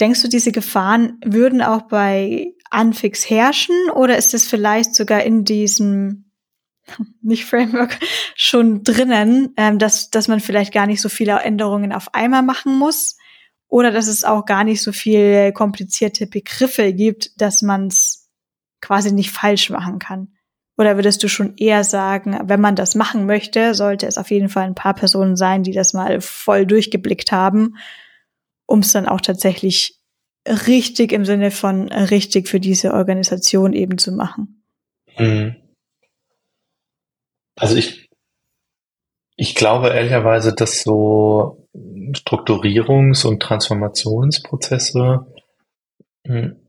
Denkst du, diese Gefahren würden auch bei Anfix herrschen oder ist es vielleicht sogar in diesem nicht Framework schon drinnen, ähm, dass, dass man vielleicht gar nicht so viele Änderungen auf einmal machen muss oder dass es auch gar nicht so viel komplizierte Begriffe gibt, dass man es quasi nicht falsch machen kann? Oder würdest du schon eher sagen, wenn man das machen möchte, sollte es auf jeden Fall ein paar Personen sein, die das mal voll durchgeblickt haben, um es dann auch tatsächlich richtig im Sinne von richtig für diese Organisation eben zu machen? Mhm. Also ich, ich glaube ehrlicherweise, dass so Strukturierungs- und Transformationsprozesse hm,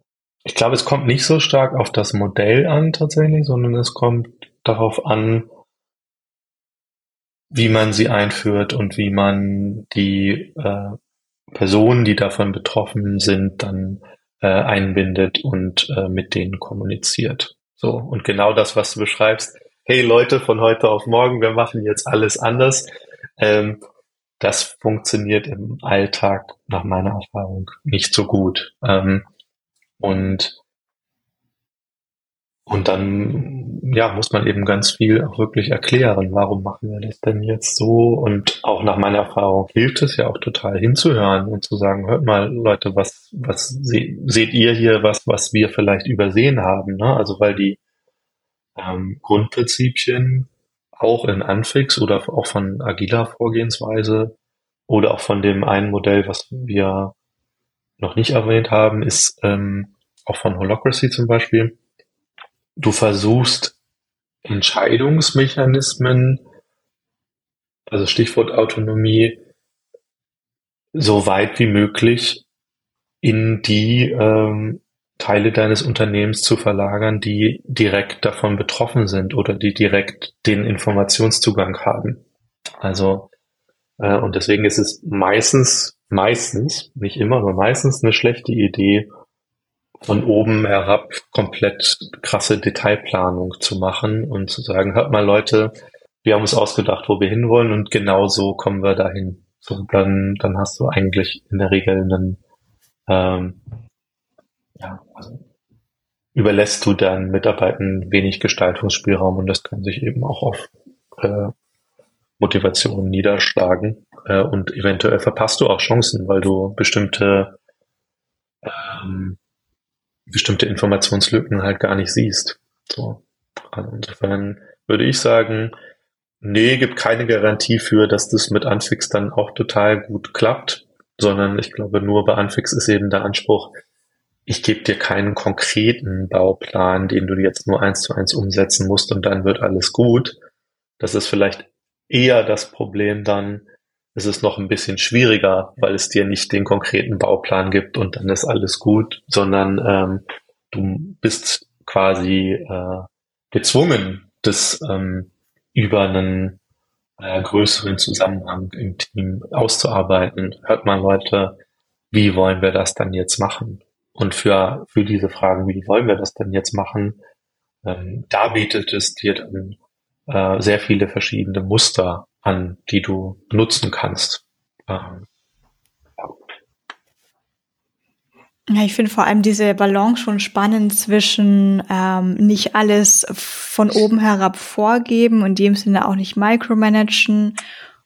ich glaube, es kommt nicht so stark auf das Modell an tatsächlich, sondern es kommt darauf an, wie man sie einführt und wie man die äh, Personen, die davon betroffen sind, dann äh, einbindet und äh, mit denen kommuniziert. So, und genau das, was du beschreibst, hey Leute, von heute auf morgen, wir machen jetzt alles anders, ähm, das funktioniert im Alltag nach meiner Erfahrung nicht so gut. Ähm, und, und dann, ja, muss man eben ganz viel auch wirklich erklären, warum machen wir das denn jetzt so? Und auch nach meiner Erfahrung hilft es ja auch total hinzuhören und zu sagen, hört mal, Leute, was, was se seht ihr hier, was, was wir vielleicht übersehen haben, ne? Also weil die ähm, Grundprinzipien auch in Anfix oder auch von agiler Vorgehensweise oder auch von dem einen Modell, was wir noch nicht erwähnt haben, ist ähm, auch von Holocracy zum Beispiel. Du versuchst Entscheidungsmechanismen, also Stichwort Autonomie, so weit wie möglich in die ähm, Teile deines Unternehmens zu verlagern, die direkt davon betroffen sind oder die direkt den Informationszugang haben. Also Äh, und deswegen ist es meistens, meistens, nicht immer, aber meistens eine schlechte Idee, von oben herab komplett krasse Detailplanung zu machen und zu sagen, hört mal Leute, wir haben uns ausgedacht, wo wir hinwollen und genau so kommen wir dahin. So, dann, dann hast du eigentlich in der Regel einen, ähm, ja, also überlässt du dann Mitarbeitern wenig Gestaltungsspielraum und das kann sich eben auch auf äh, Motivation niederschlagen äh, und eventuell verpasst du auch Chancen, weil du bestimmte ähm, bestimmte Informationslücken halt gar nicht siehst. So. Also insofern würde ich sagen, nee, gibt keine Garantie für, dass das mit Anfix dann auch total gut klappt, sondern ich glaube, nur bei Anfix ist eben der Anspruch, ich gebe dir keinen konkreten Bauplan, den du jetzt nur eins zu eins umsetzen musst und dann wird alles gut. Das ist vielleicht eher das Problem dann, es ist noch ein bisschen schwieriger, weil es dir nicht den konkreten Bauplan gibt und dann ist alles gut, sondern ähm, du bist quasi äh, gezwungen, das ähm, über einen äh, größeren Zusammenhang im Team auszuarbeiten. Hört man Leute, wie wollen wir das dann jetzt machen? Und für, für diese Fragen, wie wollen wir das denn jetzt machen, ähm, da bietet es dir dann äh, sehr viele verschiedene Muster an, die du nutzen kannst. Ähm, ja. ich finde vor allem diese Balance schon spannend zwischen ähm, nicht alles von oben herab vorgeben und dem Sinne auch nicht micromanagen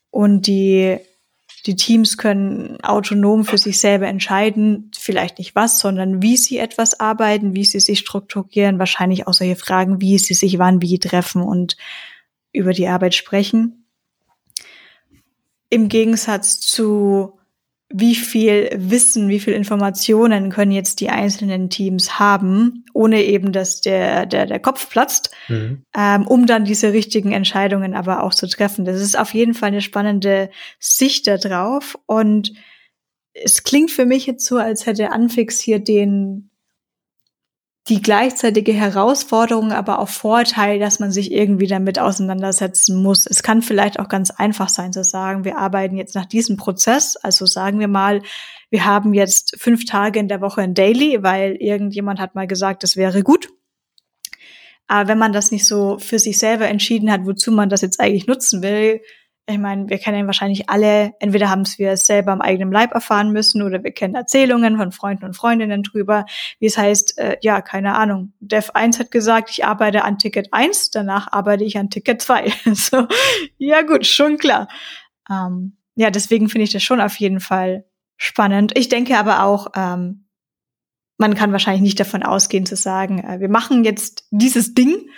und die die Teams können autonom für sich selber entscheiden, vielleicht nicht was, sondern wie sie etwas arbeiten, wie sie sich strukturieren, wahrscheinlich auch solche Fragen, wie sie sich wann wie treffen und über die Arbeit sprechen. Im Gegensatz zu wie viel Wissen, wie viel Informationen können jetzt die einzelnen Teams haben, ohne eben, dass der, der, der Kopf platzt, mhm. ähm, um dann diese richtigen Entscheidungen aber auch zu treffen. Das ist auf jeden Fall eine spannende Sicht da drauf. Und es klingt für mich jetzt so, als hätte Anfix hier den, die gleichzeitige Herausforderung, aber auch Vorteil, dass man sich irgendwie damit auseinandersetzen muss. Es kann vielleicht auch ganz einfach sein zu sagen, wir arbeiten jetzt nach diesem Prozess. Also sagen wir mal, wir haben jetzt fünf Tage in der Woche ein Daily, weil irgendjemand hat mal gesagt, das wäre gut. Aber wenn man das nicht so für sich selber entschieden hat, wozu man das jetzt eigentlich nutzen will, ich meine, wir kennen wahrscheinlich alle, entweder haben es wir selber am eigenen Leib erfahren müssen oder wir kennen Erzählungen von Freunden und Freundinnen drüber, wie es heißt, äh, ja, keine Ahnung. Dev 1 hat gesagt, ich arbeite an Ticket 1, danach arbeite ich an Ticket 2. so, ja gut, schon klar. Ähm, ja, deswegen finde ich das schon auf jeden Fall spannend. Ich denke aber auch, ähm, man kann wahrscheinlich nicht davon ausgehen zu sagen, äh, wir machen jetzt dieses Ding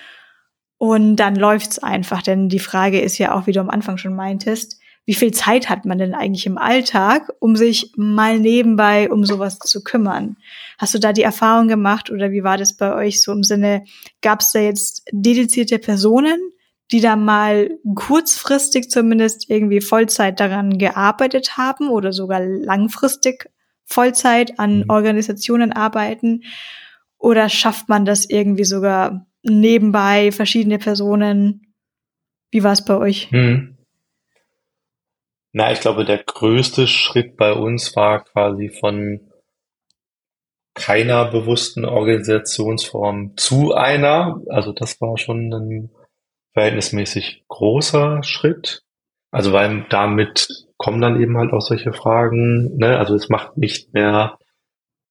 und dann läuft's einfach, denn die Frage ist ja auch, wie du am Anfang schon meintest, wie viel Zeit hat man denn eigentlich im Alltag, um sich mal nebenbei um sowas zu kümmern? Hast du da die Erfahrung gemacht oder wie war das bei euch so im Sinne, gab's da jetzt dedizierte Personen, die da mal kurzfristig zumindest irgendwie Vollzeit daran gearbeitet haben oder sogar langfristig Vollzeit an mhm. Organisationen arbeiten? Oder schafft man das irgendwie sogar nebenbei verschiedene Personen. Wie war es bei euch? Hm. Na, ich glaube, der größte Schritt bei uns war quasi von keiner bewussten Organisationsform zu einer. Also das war schon ein verhältnismäßig großer Schritt. Also weil damit kommen dann eben halt auch solche Fragen. Ne? Also es macht nicht mehr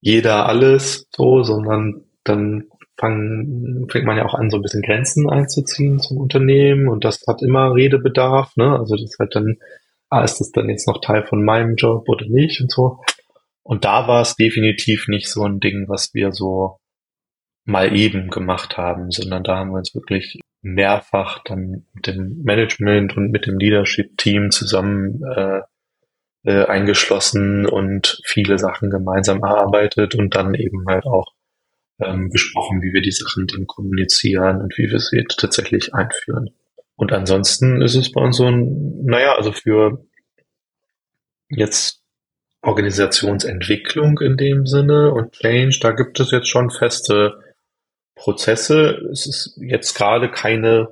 jeder alles so, sondern dann fangen, fängt man ja auch an, so ein bisschen Grenzen einzuziehen zum Unternehmen und das hat immer Redebedarf, ne? Also das ist halt dann, ah, ist das dann jetzt noch Teil von meinem Job oder nicht und so. Und da war es definitiv nicht so ein Ding, was wir so mal eben gemacht haben, sondern da haben wir uns wirklich mehrfach dann mit dem Management und mit dem Leadership-Team zusammen äh, äh, eingeschlossen und viele Sachen gemeinsam erarbeitet und dann eben halt auch ähm, besprochen, wie wir die Sachen dann kommunizieren und wie wir sie tatsächlich einführen. Und ansonsten ist es bei uns so ein, naja, also für jetzt Organisationsentwicklung in dem Sinne und Change, da gibt es jetzt schon feste Prozesse. Es ist jetzt gerade keine,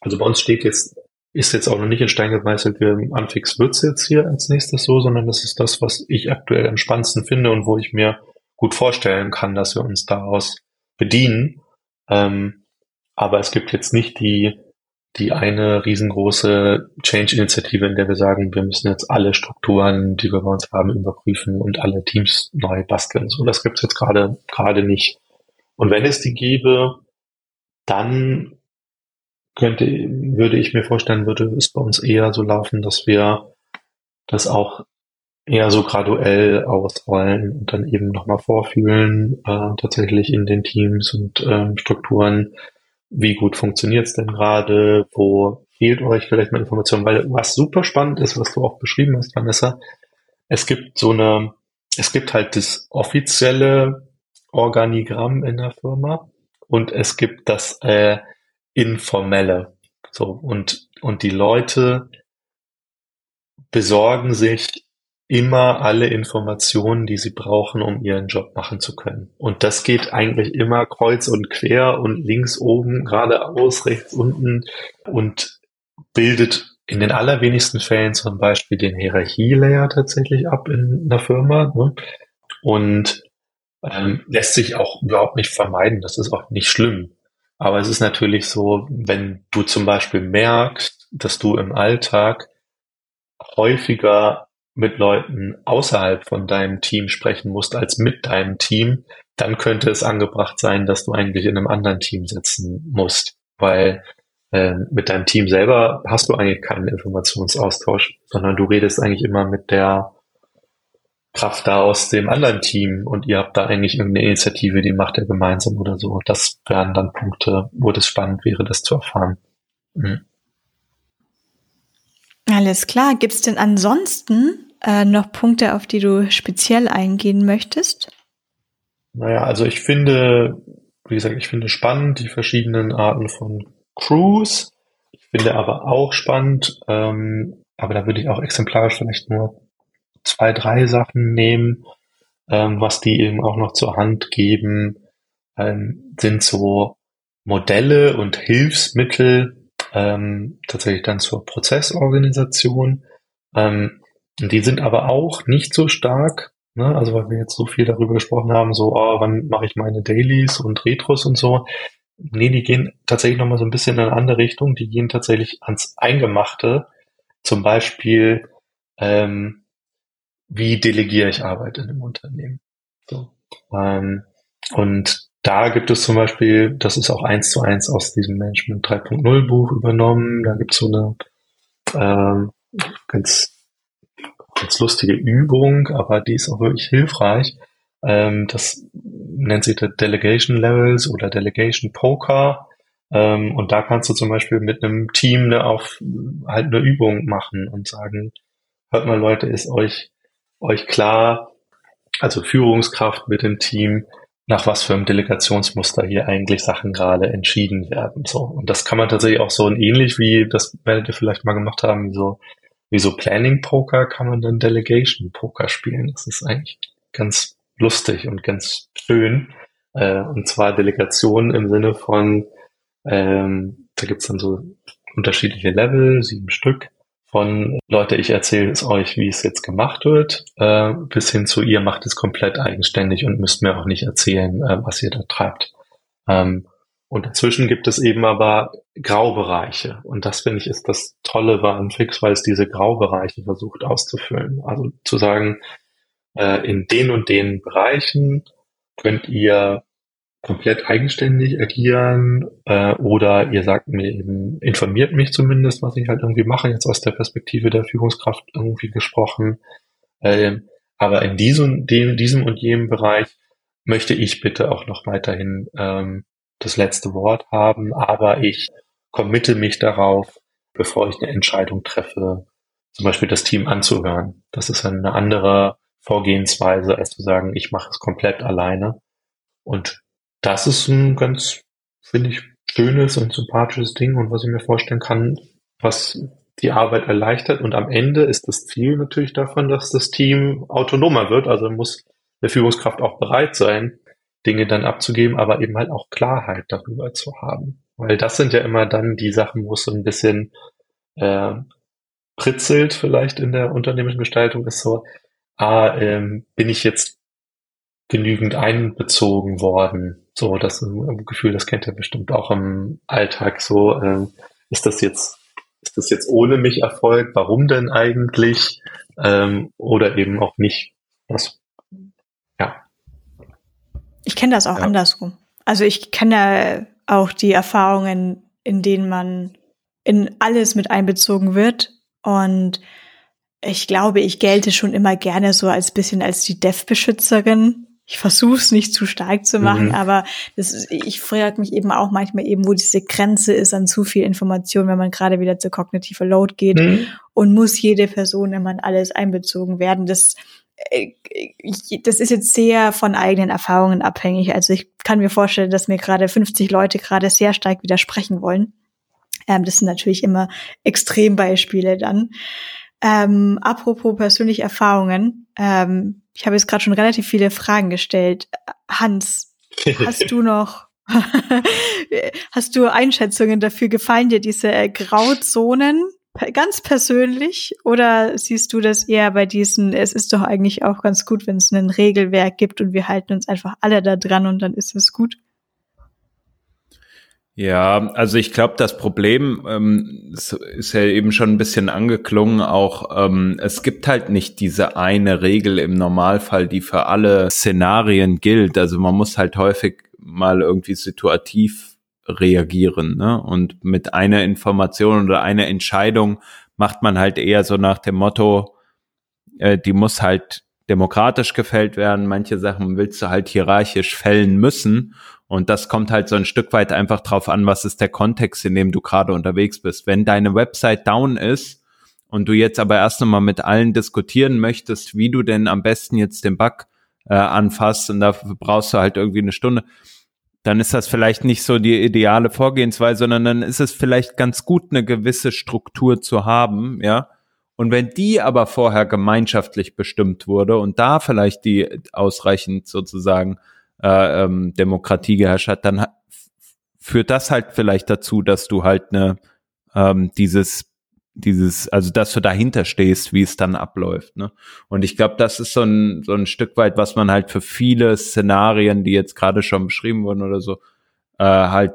also bei uns steht jetzt ist jetzt auch noch nicht in Stein gemeißelt, wir Anfix wird's jetzt hier als nächstes so, sondern das ist das, was ich aktuell am spannendsten finde und wo ich mir gut vorstellen kann, dass wir uns daraus bedienen. Ähm, aber es gibt jetzt nicht die, die eine riesengroße Change-Initiative, in der wir sagen, wir müssen jetzt alle Strukturen, die wir bei uns haben, überprüfen und alle Teams neu basteln. So, das gibt's jetzt gerade gerade nicht. Und wenn es die gäbe, dann könnte, würde ich mir vorstellen, würde es bei uns eher so laufen, dass wir das auch eher so graduell ausrollen und dann eben nochmal vorfühlen, äh, tatsächlich in den Teams und ähm, Strukturen, wie gut funktioniert es denn gerade, wo fehlt euch vielleicht mal Informationen, weil was super spannend ist, was du auch beschrieben hast, Vanessa, es gibt so eine, es gibt halt das offizielle Organigramm in der Firma und es gibt das äh, informelle. So, und, und die Leute besorgen sich immer alle Informationen, die sie brauchen, um ihren Job machen zu können. Und das geht eigentlich immer kreuz und quer und links oben, geradeaus, rechts unten und bildet in den allerwenigsten Fällen zum Beispiel den Hierarchielayer tatsächlich ab in einer Firma ne? und ähm, lässt sich auch überhaupt nicht vermeiden. Das ist auch nicht schlimm. Aber es ist natürlich so, wenn du zum Beispiel merkst, dass du im Alltag häufiger mit Leuten außerhalb von deinem Team sprechen musst als mit deinem Team, dann könnte es angebracht sein, dass du eigentlich in einem anderen Team sitzen musst, weil äh, mit deinem Team selber hast du eigentlich keinen Informationsaustausch, sondern du redest eigentlich immer mit der Kraft da aus dem anderen Team und ihr habt da eigentlich irgendeine Initiative, die macht ihr gemeinsam oder so. Das wären dann Punkte, wo das spannend wäre, das zu erfahren. Mhm. Alles klar. Gibt es denn ansonsten äh, noch Punkte, auf die du speziell eingehen möchtest? Naja, also ich finde, wie gesagt, ich finde spannend die verschiedenen Arten von Crews. Ich finde aber auch spannend, ähm, aber da würde ich auch exemplarisch vielleicht nur zwei, drei Sachen nehmen, ähm, was die eben auch noch zur Hand geben, ähm, sind so Modelle und Hilfsmittel ähm, tatsächlich dann zur Prozessorganisation. Ähm, die sind aber auch nicht so stark, ne? also weil wir jetzt so viel darüber gesprochen haben, so, oh, wann mache ich meine Dailies und Retros und so. Nee, die gehen tatsächlich nochmal so ein bisschen in eine andere Richtung. Die gehen tatsächlich ans Eingemachte. Zum Beispiel, ähm, wie delegiere ich Arbeit in einem Unternehmen. So. Ähm, und da gibt es zum Beispiel, das ist auch eins zu eins aus diesem Management 3.0 Buch übernommen. Da gibt es so eine ähm, ganz, ganz lustige Übung, aber die ist auch wirklich hilfreich. Ähm, das nennt sich der Delegation Levels oder Delegation Poker. Ähm, und da kannst du zum Beispiel mit einem Team eine auf halt eine Übung machen und sagen, hört mal Leute, ist euch euch klar, also Führungskraft mit dem Team, nach was für einem Delegationsmuster hier eigentlich Sachen gerade entschieden werden. So. Und das kann man tatsächlich auch so ähnlich wie, das werdet ihr vielleicht mal gemacht haben, so, wie so Planning Poker kann man dann Delegation Poker spielen. Das ist eigentlich ganz lustig und ganz schön. Äh, und zwar Delegation im Sinne von, ähm, da gibt's dann so unterschiedliche Level, sieben Stück von Leute, ich erzähle es euch, wie es jetzt gemacht wird, äh, bis hin zu ihr macht es komplett eigenständig und müsst mir auch nicht erzählen, äh, was ihr da treibt. Ähm, und dazwischen gibt es eben aber Graubereiche. Und das finde ich ist das Tolle bei Anfix, weil es diese Graubereiche versucht auszufüllen. Also zu sagen, äh, in den und den Bereichen könnt ihr komplett eigenständig agieren äh, oder ihr sagt mir eben, informiert mich zumindest, was ich halt irgendwie mache, jetzt aus der Perspektive der Führungskraft irgendwie gesprochen. Ähm, aber in diesem, dem, diesem und jenem Bereich möchte ich bitte auch noch weiterhin ähm, das letzte Wort haben, aber ich committe mich darauf, bevor ich eine Entscheidung treffe, zum Beispiel das Team anzuhören. Das ist eine andere Vorgehensweise, als zu sagen, ich mache es komplett alleine. Und das ist ein ganz, finde ich, schönes und sympathisches Ding und was ich mir vorstellen kann, was die Arbeit erleichtert. Und am Ende ist das Ziel natürlich davon, dass das Team autonomer wird. Also muss eine Führungskraft auch bereit sein, Dinge dann abzugeben, aber eben halt auch Klarheit darüber zu haben. Weil das sind ja immer dann die Sachen, wo es so ein bisschen äh, pritzelt vielleicht in der unternehmerischen Gestaltung, ist so, ah, ähm, bin ich jetzt genügend einbezogen worden? So, das Gefühl, das kennt ihr bestimmt auch im Alltag so, äh, ist das jetzt, ist das jetzt ohne mich Erfolg? Warum denn eigentlich? Ähm, oder eben auch nicht. Das. Ich kenne das auch ja. andersrum. Also ich kenne auch die Erfahrungen, in denen man in alles mit einbezogen wird. Und ich glaube, ich gelte schon immer gerne so als bisschen als die Dev-Beschützerin. Ich versuche es nicht zu stark zu machen, mhm. aber das ist, ich frage mich eben auch manchmal eben, wo diese Grenze ist an zu viel Information, wenn man gerade wieder zu kognitiver Load geht mhm. und muss jede Person immer in alles einbezogen werden. Das das ist jetzt sehr von eigenen Erfahrungen abhängig. Also ich kann mir vorstellen, dass mir gerade 50 Leute gerade sehr stark widersprechen wollen. Ähm, das sind natürlich immer Extrembeispiele dann. Ähm, apropos persönliche Erfahrungen, ähm, ich habe jetzt gerade schon relativ viele Fragen gestellt. Hans, hast du noch hast du Einschätzungen dafür? Gefallen dir diese äh, Grauzonen ganz persönlich oder siehst du das eher bei diesen, es ist doch eigentlich auch ganz gut, wenn es ein Regelwerk gibt und wir halten uns einfach alle da dran und dann ist es gut? Ja, also ich glaube, das Problem ähm, ist ja eben schon ein bisschen angeklungen. Auch ähm, es gibt halt nicht diese eine Regel im Normalfall, die für alle Szenarien gilt. Also man muss halt häufig mal irgendwie situativ reagieren. Ne? Und mit einer Information oder einer Entscheidung macht man halt eher so nach dem Motto, äh, die muss halt demokratisch gefällt werden. Manche Sachen willst du halt hierarchisch fällen müssen. Und das kommt halt so ein Stück weit einfach drauf an, was ist der Kontext, in dem du gerade unterwegs bist. Wenn deine Website down ist und du jetzt aber erst nochmal mit allen diskutieren möchtest, wie du denn am besten jetzt den Bug äh, anfasst und dafür brauchst du halt irgendwie eine Stunde, dann ist das vielleicht nicht so die ideale Vorgehensweise, sondern dann ist es vielleicht ganz gut, eine gewisse Struktur zu haben, ja. Und wenn die aber vorher gemeinschaftlich bestimmt wurde und da vielleicht die ausreichend sozusagen äh, ähm, Demokratie geherrscht hat, dann führt das halt vielleicht dazu, dass du halt eine ähm, dieses dieses, also dass du dahinter stehst, wie es dann abläuft. Ne? Und ich glaube, das ist so ein, so ein Stück weit, was man halt für viele Szenarien, die jetzt gerade schon beschrieben wurden oder so, äh, halt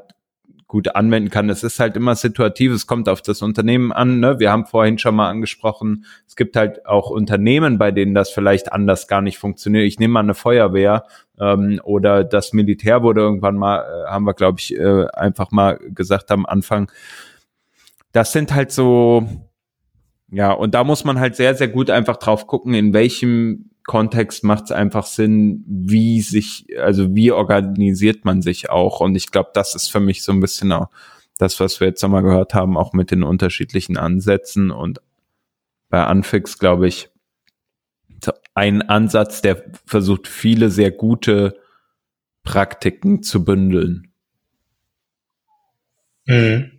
gut anwenden kann. Es ist halt immer situativ, es kommt auf das Unternehmen an. Ne? Wir haben vorhin schon mal angesprochen, es gibt halt auch Unternehmen, bei denen das vielleicht anders gar nicht funktioniert. Ich nehme mal eine Feuerwehr ähm, oder das Militär wurde irgendwann mal, äh, haben wir, glaube ich, äh, einfach mal gesagt am Anfang, das sind halt so, ja, und da muss man halt sehr, sehr gut einfach drauf gucken, in welchem Kontext macht es einfach Sinn, wie sich, also wie organisiert man sich auch. Und ich glaube, das ist für mich so ein bisschen auch das, was wir jetzt nochmal gehört haben, auch mit den unterschiedlichen Ansätzen. Und bei Anfix, glaube ich, ein Ansatz, der versucht, viele sehr gute Praktiken zu bündeln. Mhm.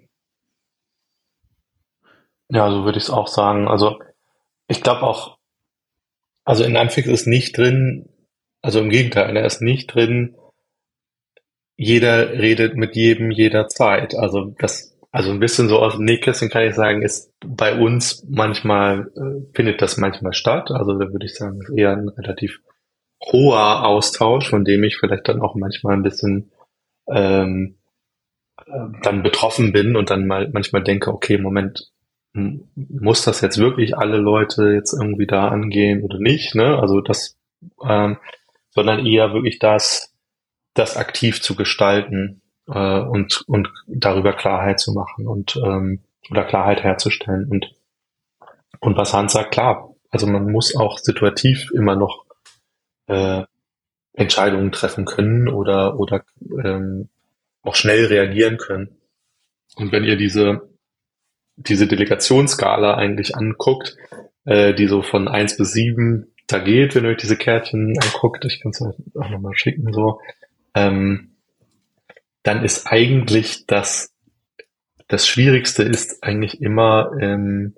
Ja, so würde ich es auch sagen. Also ich glaube auch, also in Anfix ist nicht drin, also im Gegenteil, er ist nicht drin, jeder redet mit jedem jederzeit. Also das, also ein bisschen so aus dem Nähkästchen kann ich sagen, ist bei uns manchmal, äh, findet das manchmal statt. Also da würde ich sagen, ist eher ein relativ hoher Austausch, von dem ich vielleicht dann auch manchmal ein bisschen ähm, äh, dann betroffen bin und dann mal manchmal denke, okay, Moment, muss das jetzt wirklich alle Leute jetzt irgendwie da angehen oder nicht, ne? Also das, ähm, sondern eher wirklich das, das aktiv zu gestalten äh, und und darüber Klarheit zu machen und ähm, oder Klarheit herzustellen und und was Hans sagt, klar, also man muss auch situativ immer noch äh, Entscheidungen treffen können oder oder ähm, auch schnell reagieren können. Und wenn ihr diese diese Delegationsskala eigentlich anguckt, äh, die so von eins bis sieben da geht, wenn ihr euch diese Kärtchen anguckt, ich kann es euch auch nochmal schicken, so, ähm, dann ist eigentlich das, das Schwierigste ist eigentlich immer, ähm,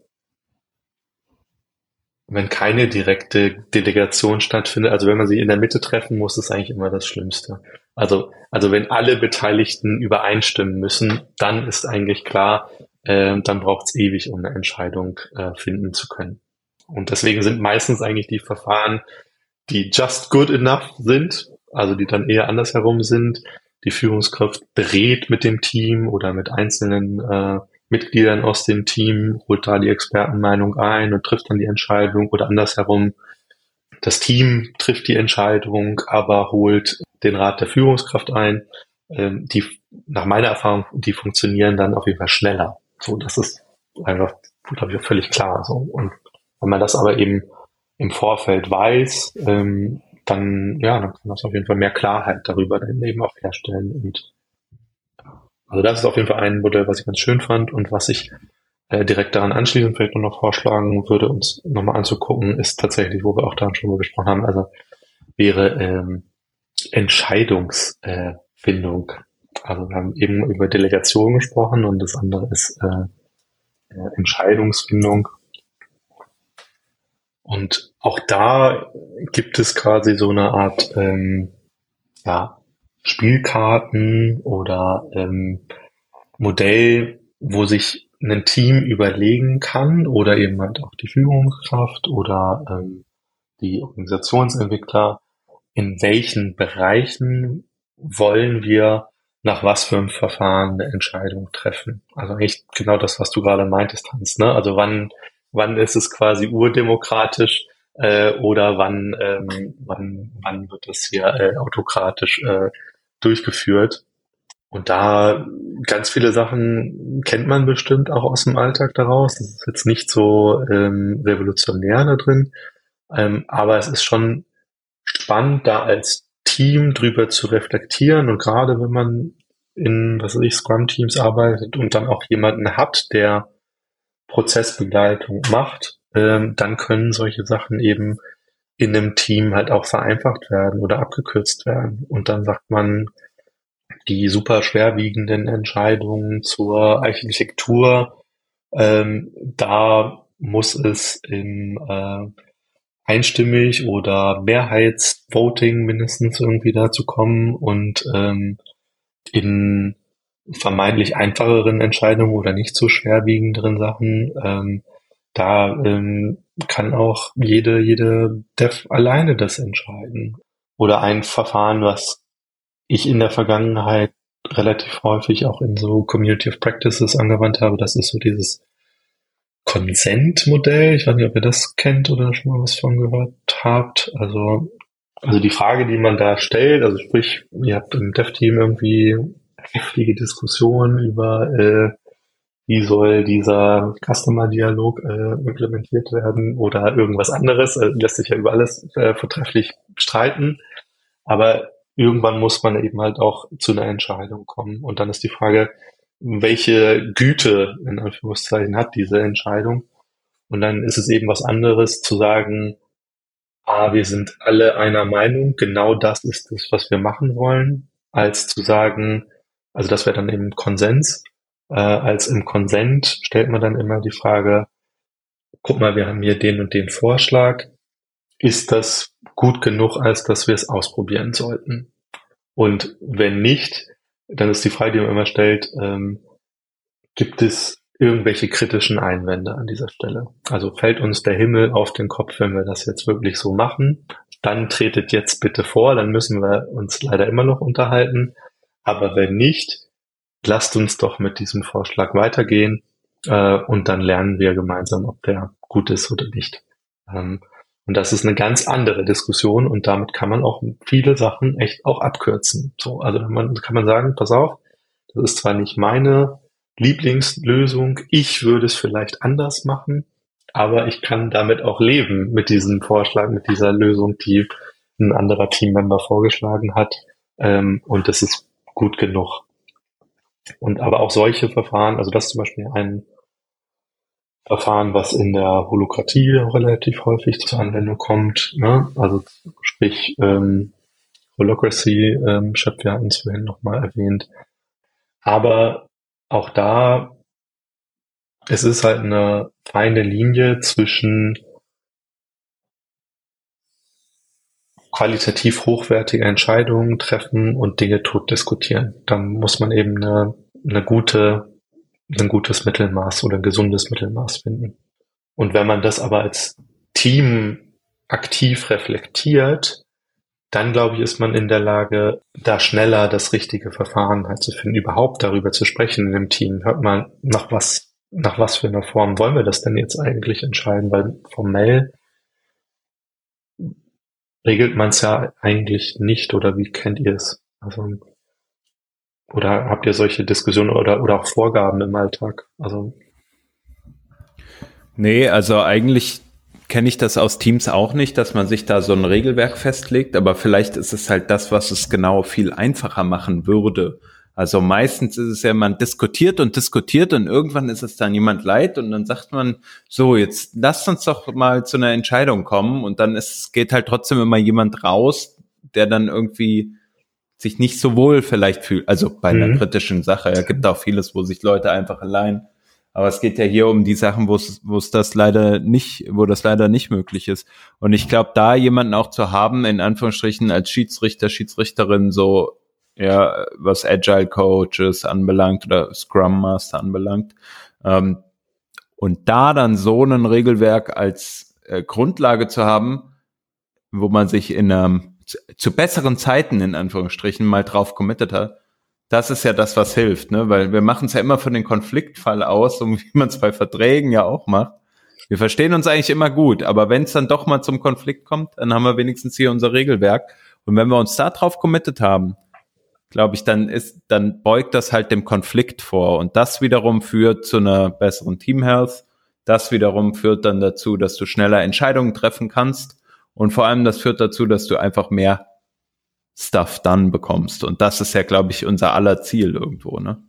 wenn keine direkte Delegation stattfindet, also wenn man sie in der Mitte treffen muss, ist eigentlich immer das Schlimmste. Also, also wenn alle Beteiligten übereinstimmen müssen, dann ist eigentlich klar, äh, dann braucht es ewig, um eine Entscheidung äh, finden zu können. Und deswegen sind meistens eigentlich die Verfahren, die just good enough sind, also die dann eher andersherum sind. Die Führungskraft berät mit dem Team oder mit einzelnen äh, Mitgliedern aus dem Team, holt da die Expertenmeinung ein und trifft dann die Entscheidung oder andersherum. Das Team trifft die Entscheidung, aber holt den Rat der Führungskraft ein. Ähm, die, nach meiner Erfahrung, die funktionieren dann auf jeden Fall schneller. So, das ist einfach, glaube ich, völlig klar. So. Und wenn man das aber eben im Vorfeld weiß, ähm, dann, ja, dann kann das auf jeden Fall mehr Klarheit darüber dann eben auch herstellen. Und also das ist auf jeden Fall ein Modell, was ich ganz schön fand und was ich äh, direkt daran anschließend vielleicht noch vorschlagen würde, uns nochmal anzugucken, ist tatsächlich, wo wir auch daran schon mal gesprochen haben, also wäre ähm, Entscheidungsfindung. Äh, also wir haben eben über Delegation gesprochen und das andere ist äh, äh Entscheidungsfindung. Und auch da gibt es quasi so eine Art ähm, ja, Spielkarten oder ähm, Modell, wo sich ein Team überlegen kann oder eben halt auch die Führungskraft oder ähm, die Organisationsentwickler, in welchen Bereichen wollen wir nach was für einem Verfahren eine Entscheidung treffen. Also eigentlich genau das, was du gerade meintest, Hans. Ne? Also wann wann ist es quasi urdemokratisch äh, oder wann, ähm, wann, wann wird das hier äh, autokratisch äh, durchgeführt. Und da ganz viele Sachen kennt man bestimmt auch aus dem Alltag daraus. Das ist jetzt nicht so ähm, revolutionär da drin, ähm, aber es ist schon spannend, da als Team drüber zu reflektieren und gerade wenn man in, was weiß ich, Scrum-Teams arbeitet und dann auch jemanden hat, der Prozessbegleitung macht, ähm, dann können solche Sachen eben in einem Team halt auch vereinfacht werden oder abgekürzt werden. Und dann sagt man, die super schwerwiegenden Entscheidungen zur Architektur, ähm, da muss es im äh, einstimmig oder Mehrheitsvoting mindestens irgendwie dazu kommen und ähm, in vermeintlich einfacheren Entscheidungen oder nicht so schwerwiegenderen Sachen, ähm, da ähm, kann auch jede, jede Dev alleine das entscheiden. Oder ein Verfahren, was ich in der Vergangenheit relativ häufig auch in so Community of Practices angewandt habe, das ist so dieses Consent-Modell. Ich weiß nicht, ob ihr das kennt oder schon mal was von gehört habt. Also, also die Frage, die man da stellt, also sprich, ihr habt im Dev-Team irgendwie heftige Diskussion über, äh, wie soll dieser Customer-Dialog äh, implementiert werden oder irgendwas anderes. Äh, lässt sich ja über alles äh, vortrefflich streiten. Aber irgendwann muss man eben halt auch zu einer Entscheidung kommen. Und dann ist die Frage, welche Güte in Anführungszeichen hat diese Entscheidung? Und dann ist es eben was anderes zu sagen, ah, wir sind alle einer Meinung, genau das ist es, was wir machen wollen, als zu sagen, also das wäre dann eben Konsens. Äh, als im Konsent stellt man dann immer die Frage, guck mal, wir haben hier den und den Vorschlag. Ist das gut genug, als dass wir es ausprobieren sollten? Und wenn nicht, dann ist die Frage, die man immer stellt, ähm, gibt es irgendwelche kritischen Einwände an dieser Stelle? Also fällt uns der Himmel auf den Kopf, wenn wir das jetzt wirklich so machen? Dann tretet jetzt bitte vor, dann müssen wir uns leider immer noch unterhalten. Aber wenn nicht, lasst uns doch mit diesem Vorschlag weitergehen äh, und dann lernen wir gemeinsam, ob der gut ist oder nicht. Ähm, und das ist eine ganz andere Diskussion und damit kann man auch viele Sachen echt auch abkürzen. So, also man kann man sagen, pass auf, das ist zwar nicht meine Lieblingslösung, ich würde es vielleicht anders machen, aber ich kann damit auch leben mit diesem Vorschlag, mit dieser Lösung, die ein anderer Teammember vorgeschlagen hat. Ähm, und das ist gut genug. Und aber auch solche Verfahren, also das ist zum Beispiel ein Verfahren, was in der Holokratie relativ häufig zur Anwendung kommt. Ne? Also sprich ähm, Holocracy, ähm, Shep, wir hatten es vorhin nochmal erwähnt. Aber auch da, es ist halt eine feine Linie zwischen qualitativ hochwertige Entscheidungen treffen und Dinge tot diskutieren. Dann muss man eben eine, eine gute ein gutes Mittelmaß oder ein gesundes Mittelmaß finden. Und wenn man das aber als Team aktiv reflektiert, dann glaube ich, ist man in der Lage, da schneller das richtige Verfahren halt zu finden, überhaupt darüber zu sprechen in dem Team. Hört man, nach was, nach was für einer Form wollen wir das denn jetzt eigentlich entscheiden? Weil formell regelt man es ja eigentlich nicht oder wie kennt ihr es? Also, oder habt ihr solche Diskussionen oder, oder auch Vorgaben im Alltag? Also. Nee, also eigentlich kenne ich das aus Teams auch nicht, dass man sich da so ein Regelwerk festlegt, aber vielleicht ist es halt das, was es genau viel einfacher machen würde. Also meistens ist es ja, man diskutiert und diskutiert und irgendwann ist es dann jemand leid und dann sagt man, so, jetzt lasst uns doch mal zu einer Entscheidung kommen und dann ist, geht halt trotzdem immer jemand raus, der dann irgendwie sich nicht so wohl vielleicht fühlt. Also bei einer mhm. kritischen Sache. Ja, gibt auch vieles, wo sich Leute einfach allein aber es geht ja hier um die Sachen, wo es, wo es das leider nicht, wo das leider nicht möglich ist. Und ich glaube, da jemanden auch zu haben, in Anführungsstrichen als Schiedsrichter, Schiedsrichterin, so, ja, was Agile Coaches anbelangt oder Scrum Master anbelangt, ähm, und da dann so ein Regelwerk als äh, Grundlage zu haben, wo man sich in ähm, zu, zu besseren Zeiten in Anführungsstrichen mal drauf committed hat, das ist ja das, was hilft, ne? Weil wir machen es ja immer von den Konfliktfall aus, so wie man es bei Verträgen ja auch macht. Wir verstehen uns eigentlich immer gut, aber wenn es dann doch mal zum Konflikt kommt, dann haben wir wenigstens hier unser Regelwerk. Und wenn wir uns da drauf committed haben, glaube ich, dann ist, dann beugt das halt dem Konflikt vor. Und das wiederum führt zu einer besseren Team Health. Das wiederum führt dann dazu, dass du schneller Entscheidungen treffen kannst. Und vor allem das führt dazu, dass du einfach mehr Stuff dann bekommst. Und das ist ja, glaube ich, unser aller Ziel irgendwo, ne?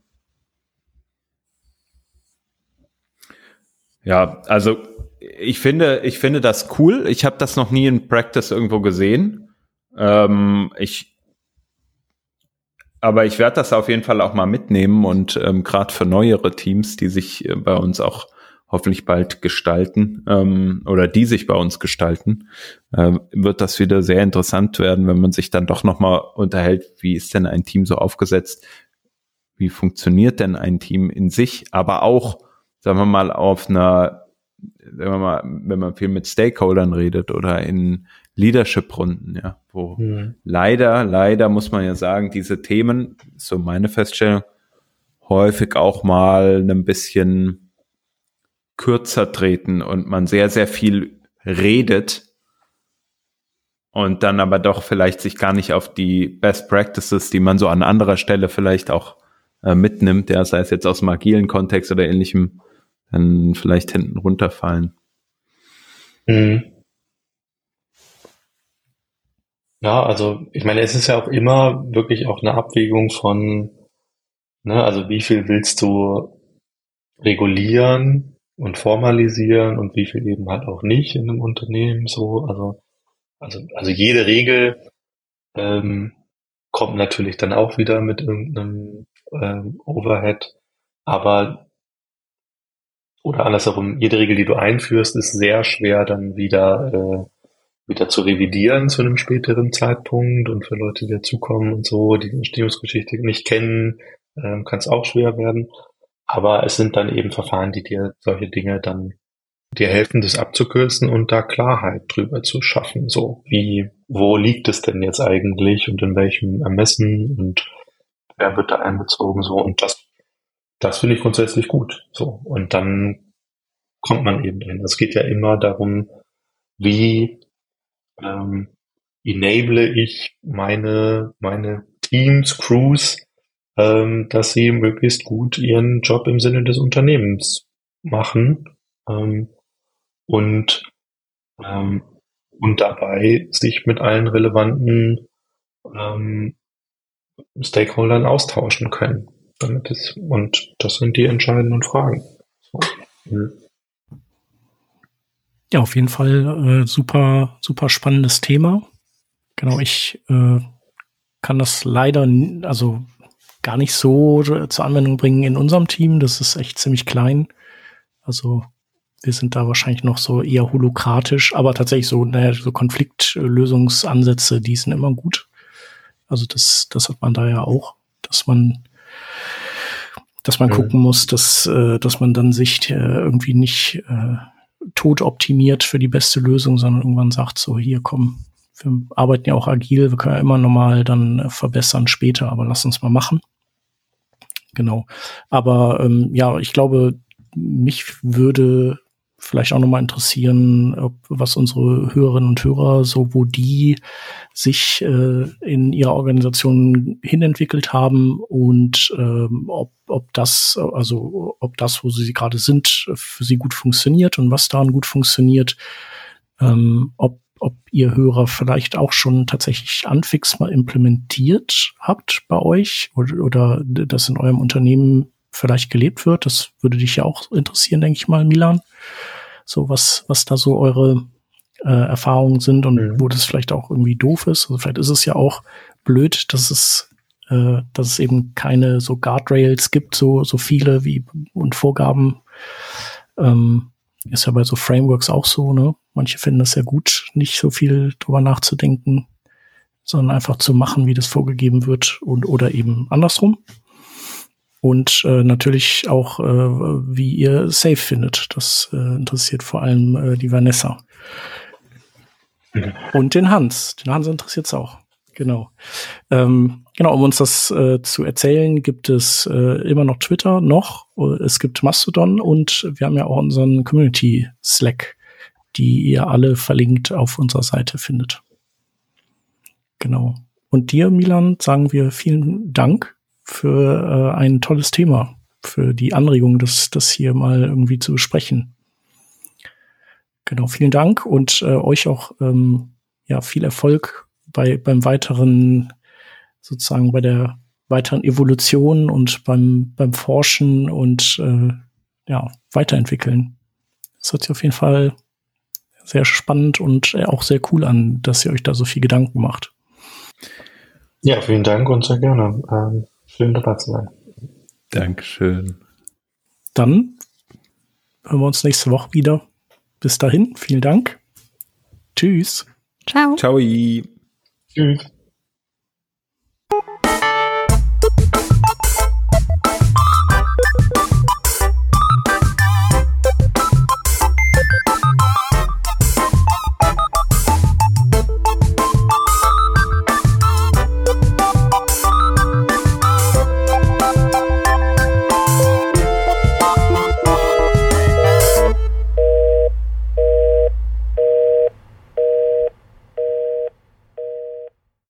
Ja, also ich finde, ich finde das cool. Ich habe das noch nie in Practice irgendwo gesehen. Ähm, ich, aber ich werde das auf jeden Fall auch mal mitnehmen und ähm, gerade für neuere Teams, die sich äh, bei uns auch hoffentlich bald gestalten ähm, oder die sich bei uns gestalten, äh, wird das wieder sehr interessant werden, wenn man sich dann doch nochmal unterhält, wie ist denn ein Team so aufgesetzt, wie funktioniert denn ein Team in sich, aber auch, sagen wir mal, auf einer, sagen wir mal, wenn man viel mit Stakeholdern redet oder in Leadership-Runden, ja, wo mhm. leider, leider muss man ja sagen, diese Themen, so meine Feststellung, häufig auch mal ein bisschen kürzer treten und man sehr, sehr viel redet und dann aber doch vielleicht sich gar nicht auf die Best Practices, die man so an anderer Stelle vielleicht auch äh, mitnimmt, ja, sei es jetzt aus dem agilen Kontext oder ähnlichem, dann vielleicht hinten runterfallen. Mhm. Ja, also ich meine, es ist ja auch immer wirklich auch eine Abwägung von, ne, also wie viel willst du regulieren und formalisieren und wie viel eben halt auch nicht in einem Unternehmen so. Also, also, also jede Regel ähm, kommt natürlich dann auch wieder mit irgendeinem ähm, Overhead, aber oder andersherum, jede Regel, die du einführst, ist sehr schwer dann wieder äh, wieder zu revidieren zu einem späteren Zeitpunkt und für Leute, die dazukommen und so, die die Entstehungsgeschichte nicht kennen, ähm, kann es auch schwer werden. Aber es sind dann eben Verfahren, die dir solche Dinge dann dir helfen, das abzukürzen und da Klarheit drüber zu schaffen. So, wie, wo liegt es denn jetzt eigentlich und in welchem Ermessen und wer wird da einbezogen, so. Und das, das finde ich grundsätzlich gut. So. Und dann kommt man eben dahin. Es geht ja immer darum, wie ähm, enable ich meine, meine Teams, Crews, ähm, dass sie möglichst gut ihren Job im Sinne des Unternehmens machen ähm, und, ähm, und dabei sich mit allen relevanten ähm, Stakeholdern austauschen können. Damit es, und das sind die entscheidenden Fragen. So. Mhm. Ja, auf jeden Fall äh, super, super spannendes Thema. Genau, ich äh, kann das leider, also gar nicht so zur Anwendung bringen in unserem Team. Das ist echt ziemlich klein. Also wir sind da wahrscheinlich noch so eher holokratisch, aber tatsächlich so, naja, so Konfliktlösungsansätze, die sind immer gut. Also das, das hat man da ja auch, dass man dass man mhm. gucken muss, dass, äh, dass man dann sich äh, irgendwie nicht äh, tot optimiert für die beste Lösung, sondern irgendwann sagt so, hier komm, wir arbeiten ja auch agil, wir können ja immer normal dann äh, verbessern später, aber lass uns mal machen. Genau. Aber ähm, ja, ich glaube, mich würde vielleicht auch nochmal interessieren, ob, was unsere Hörerinnen und Hörer so, wo die sich äh, in ihrer Organisation hinentwickelt haben und ähm, ob, ob das, also ob das, wo sie gerade sind, für sie gut funktioniert und was daran gut funktioniert, ähm, ob ob ihr Hörer vielleicht auch schon tatsächlich Anfix mal implementiert habt bei euch oder, oder das in eurem Unternehmen vielleicht gelebt wird. Das würde dich ja auch interessieren, denke ich mal, Milan. So was, was da so eure äh, Erfahrungen sind und mhm. wo das vielleicht auch irgendwie doof ist. Also vielleicht ist es ja auch blöd, dass es, äh, dass es eben keine so Guardrails gibt, so, so viele wie und Vorgaben. Ähm, ist ja bei so Frameworks auch so, ne? Manche finden das ja gut, nicht so viel drüber nachzudenken, sondern einfach zu machen, wie das vorgegeben wird und oder eben andersrum. Und äh, natürlich auch, äh, wie ihr Safe findet. Das äh, interessiert vor allem äh, die Vanessa. Mhm. Und den Hans. Den Hans interessiert es auch. Genau. Ähm, genau, um uns das äh, zu erzählen, gibt es äh, immer noch Twitter noch. Es gibt Mastodon und wir haben ja auch unseren Community Slack, die ihr alle verlinkt auf unserer Seite findet. Genau. Und dir, Milan, sagen wir vielen Dank für äh, ein tolles Thema, für die Anregung, das, das hier mal irgendwie zu besprechen. Genau, vielen Dank und äh, euch auch ähm, ja viel Erfolg bei beim weiteren sozusagen bei der weiteren Evolution und beim beim Forschen und äh, ja weiterentwickeln. Das hört sich auf jeden Fall sehr spannend und auch sehr cool an, dass ihr euch da so viel Gedanken macht. Ja, vielen Dank und sehr gerne. Ähm Schön dabei zu sein. Dankeschön. Dann hören wir uns nächste Woche wieder. Bis dahin, vielen Dank. Tschüss. Ciao. Ciao. Tschüss.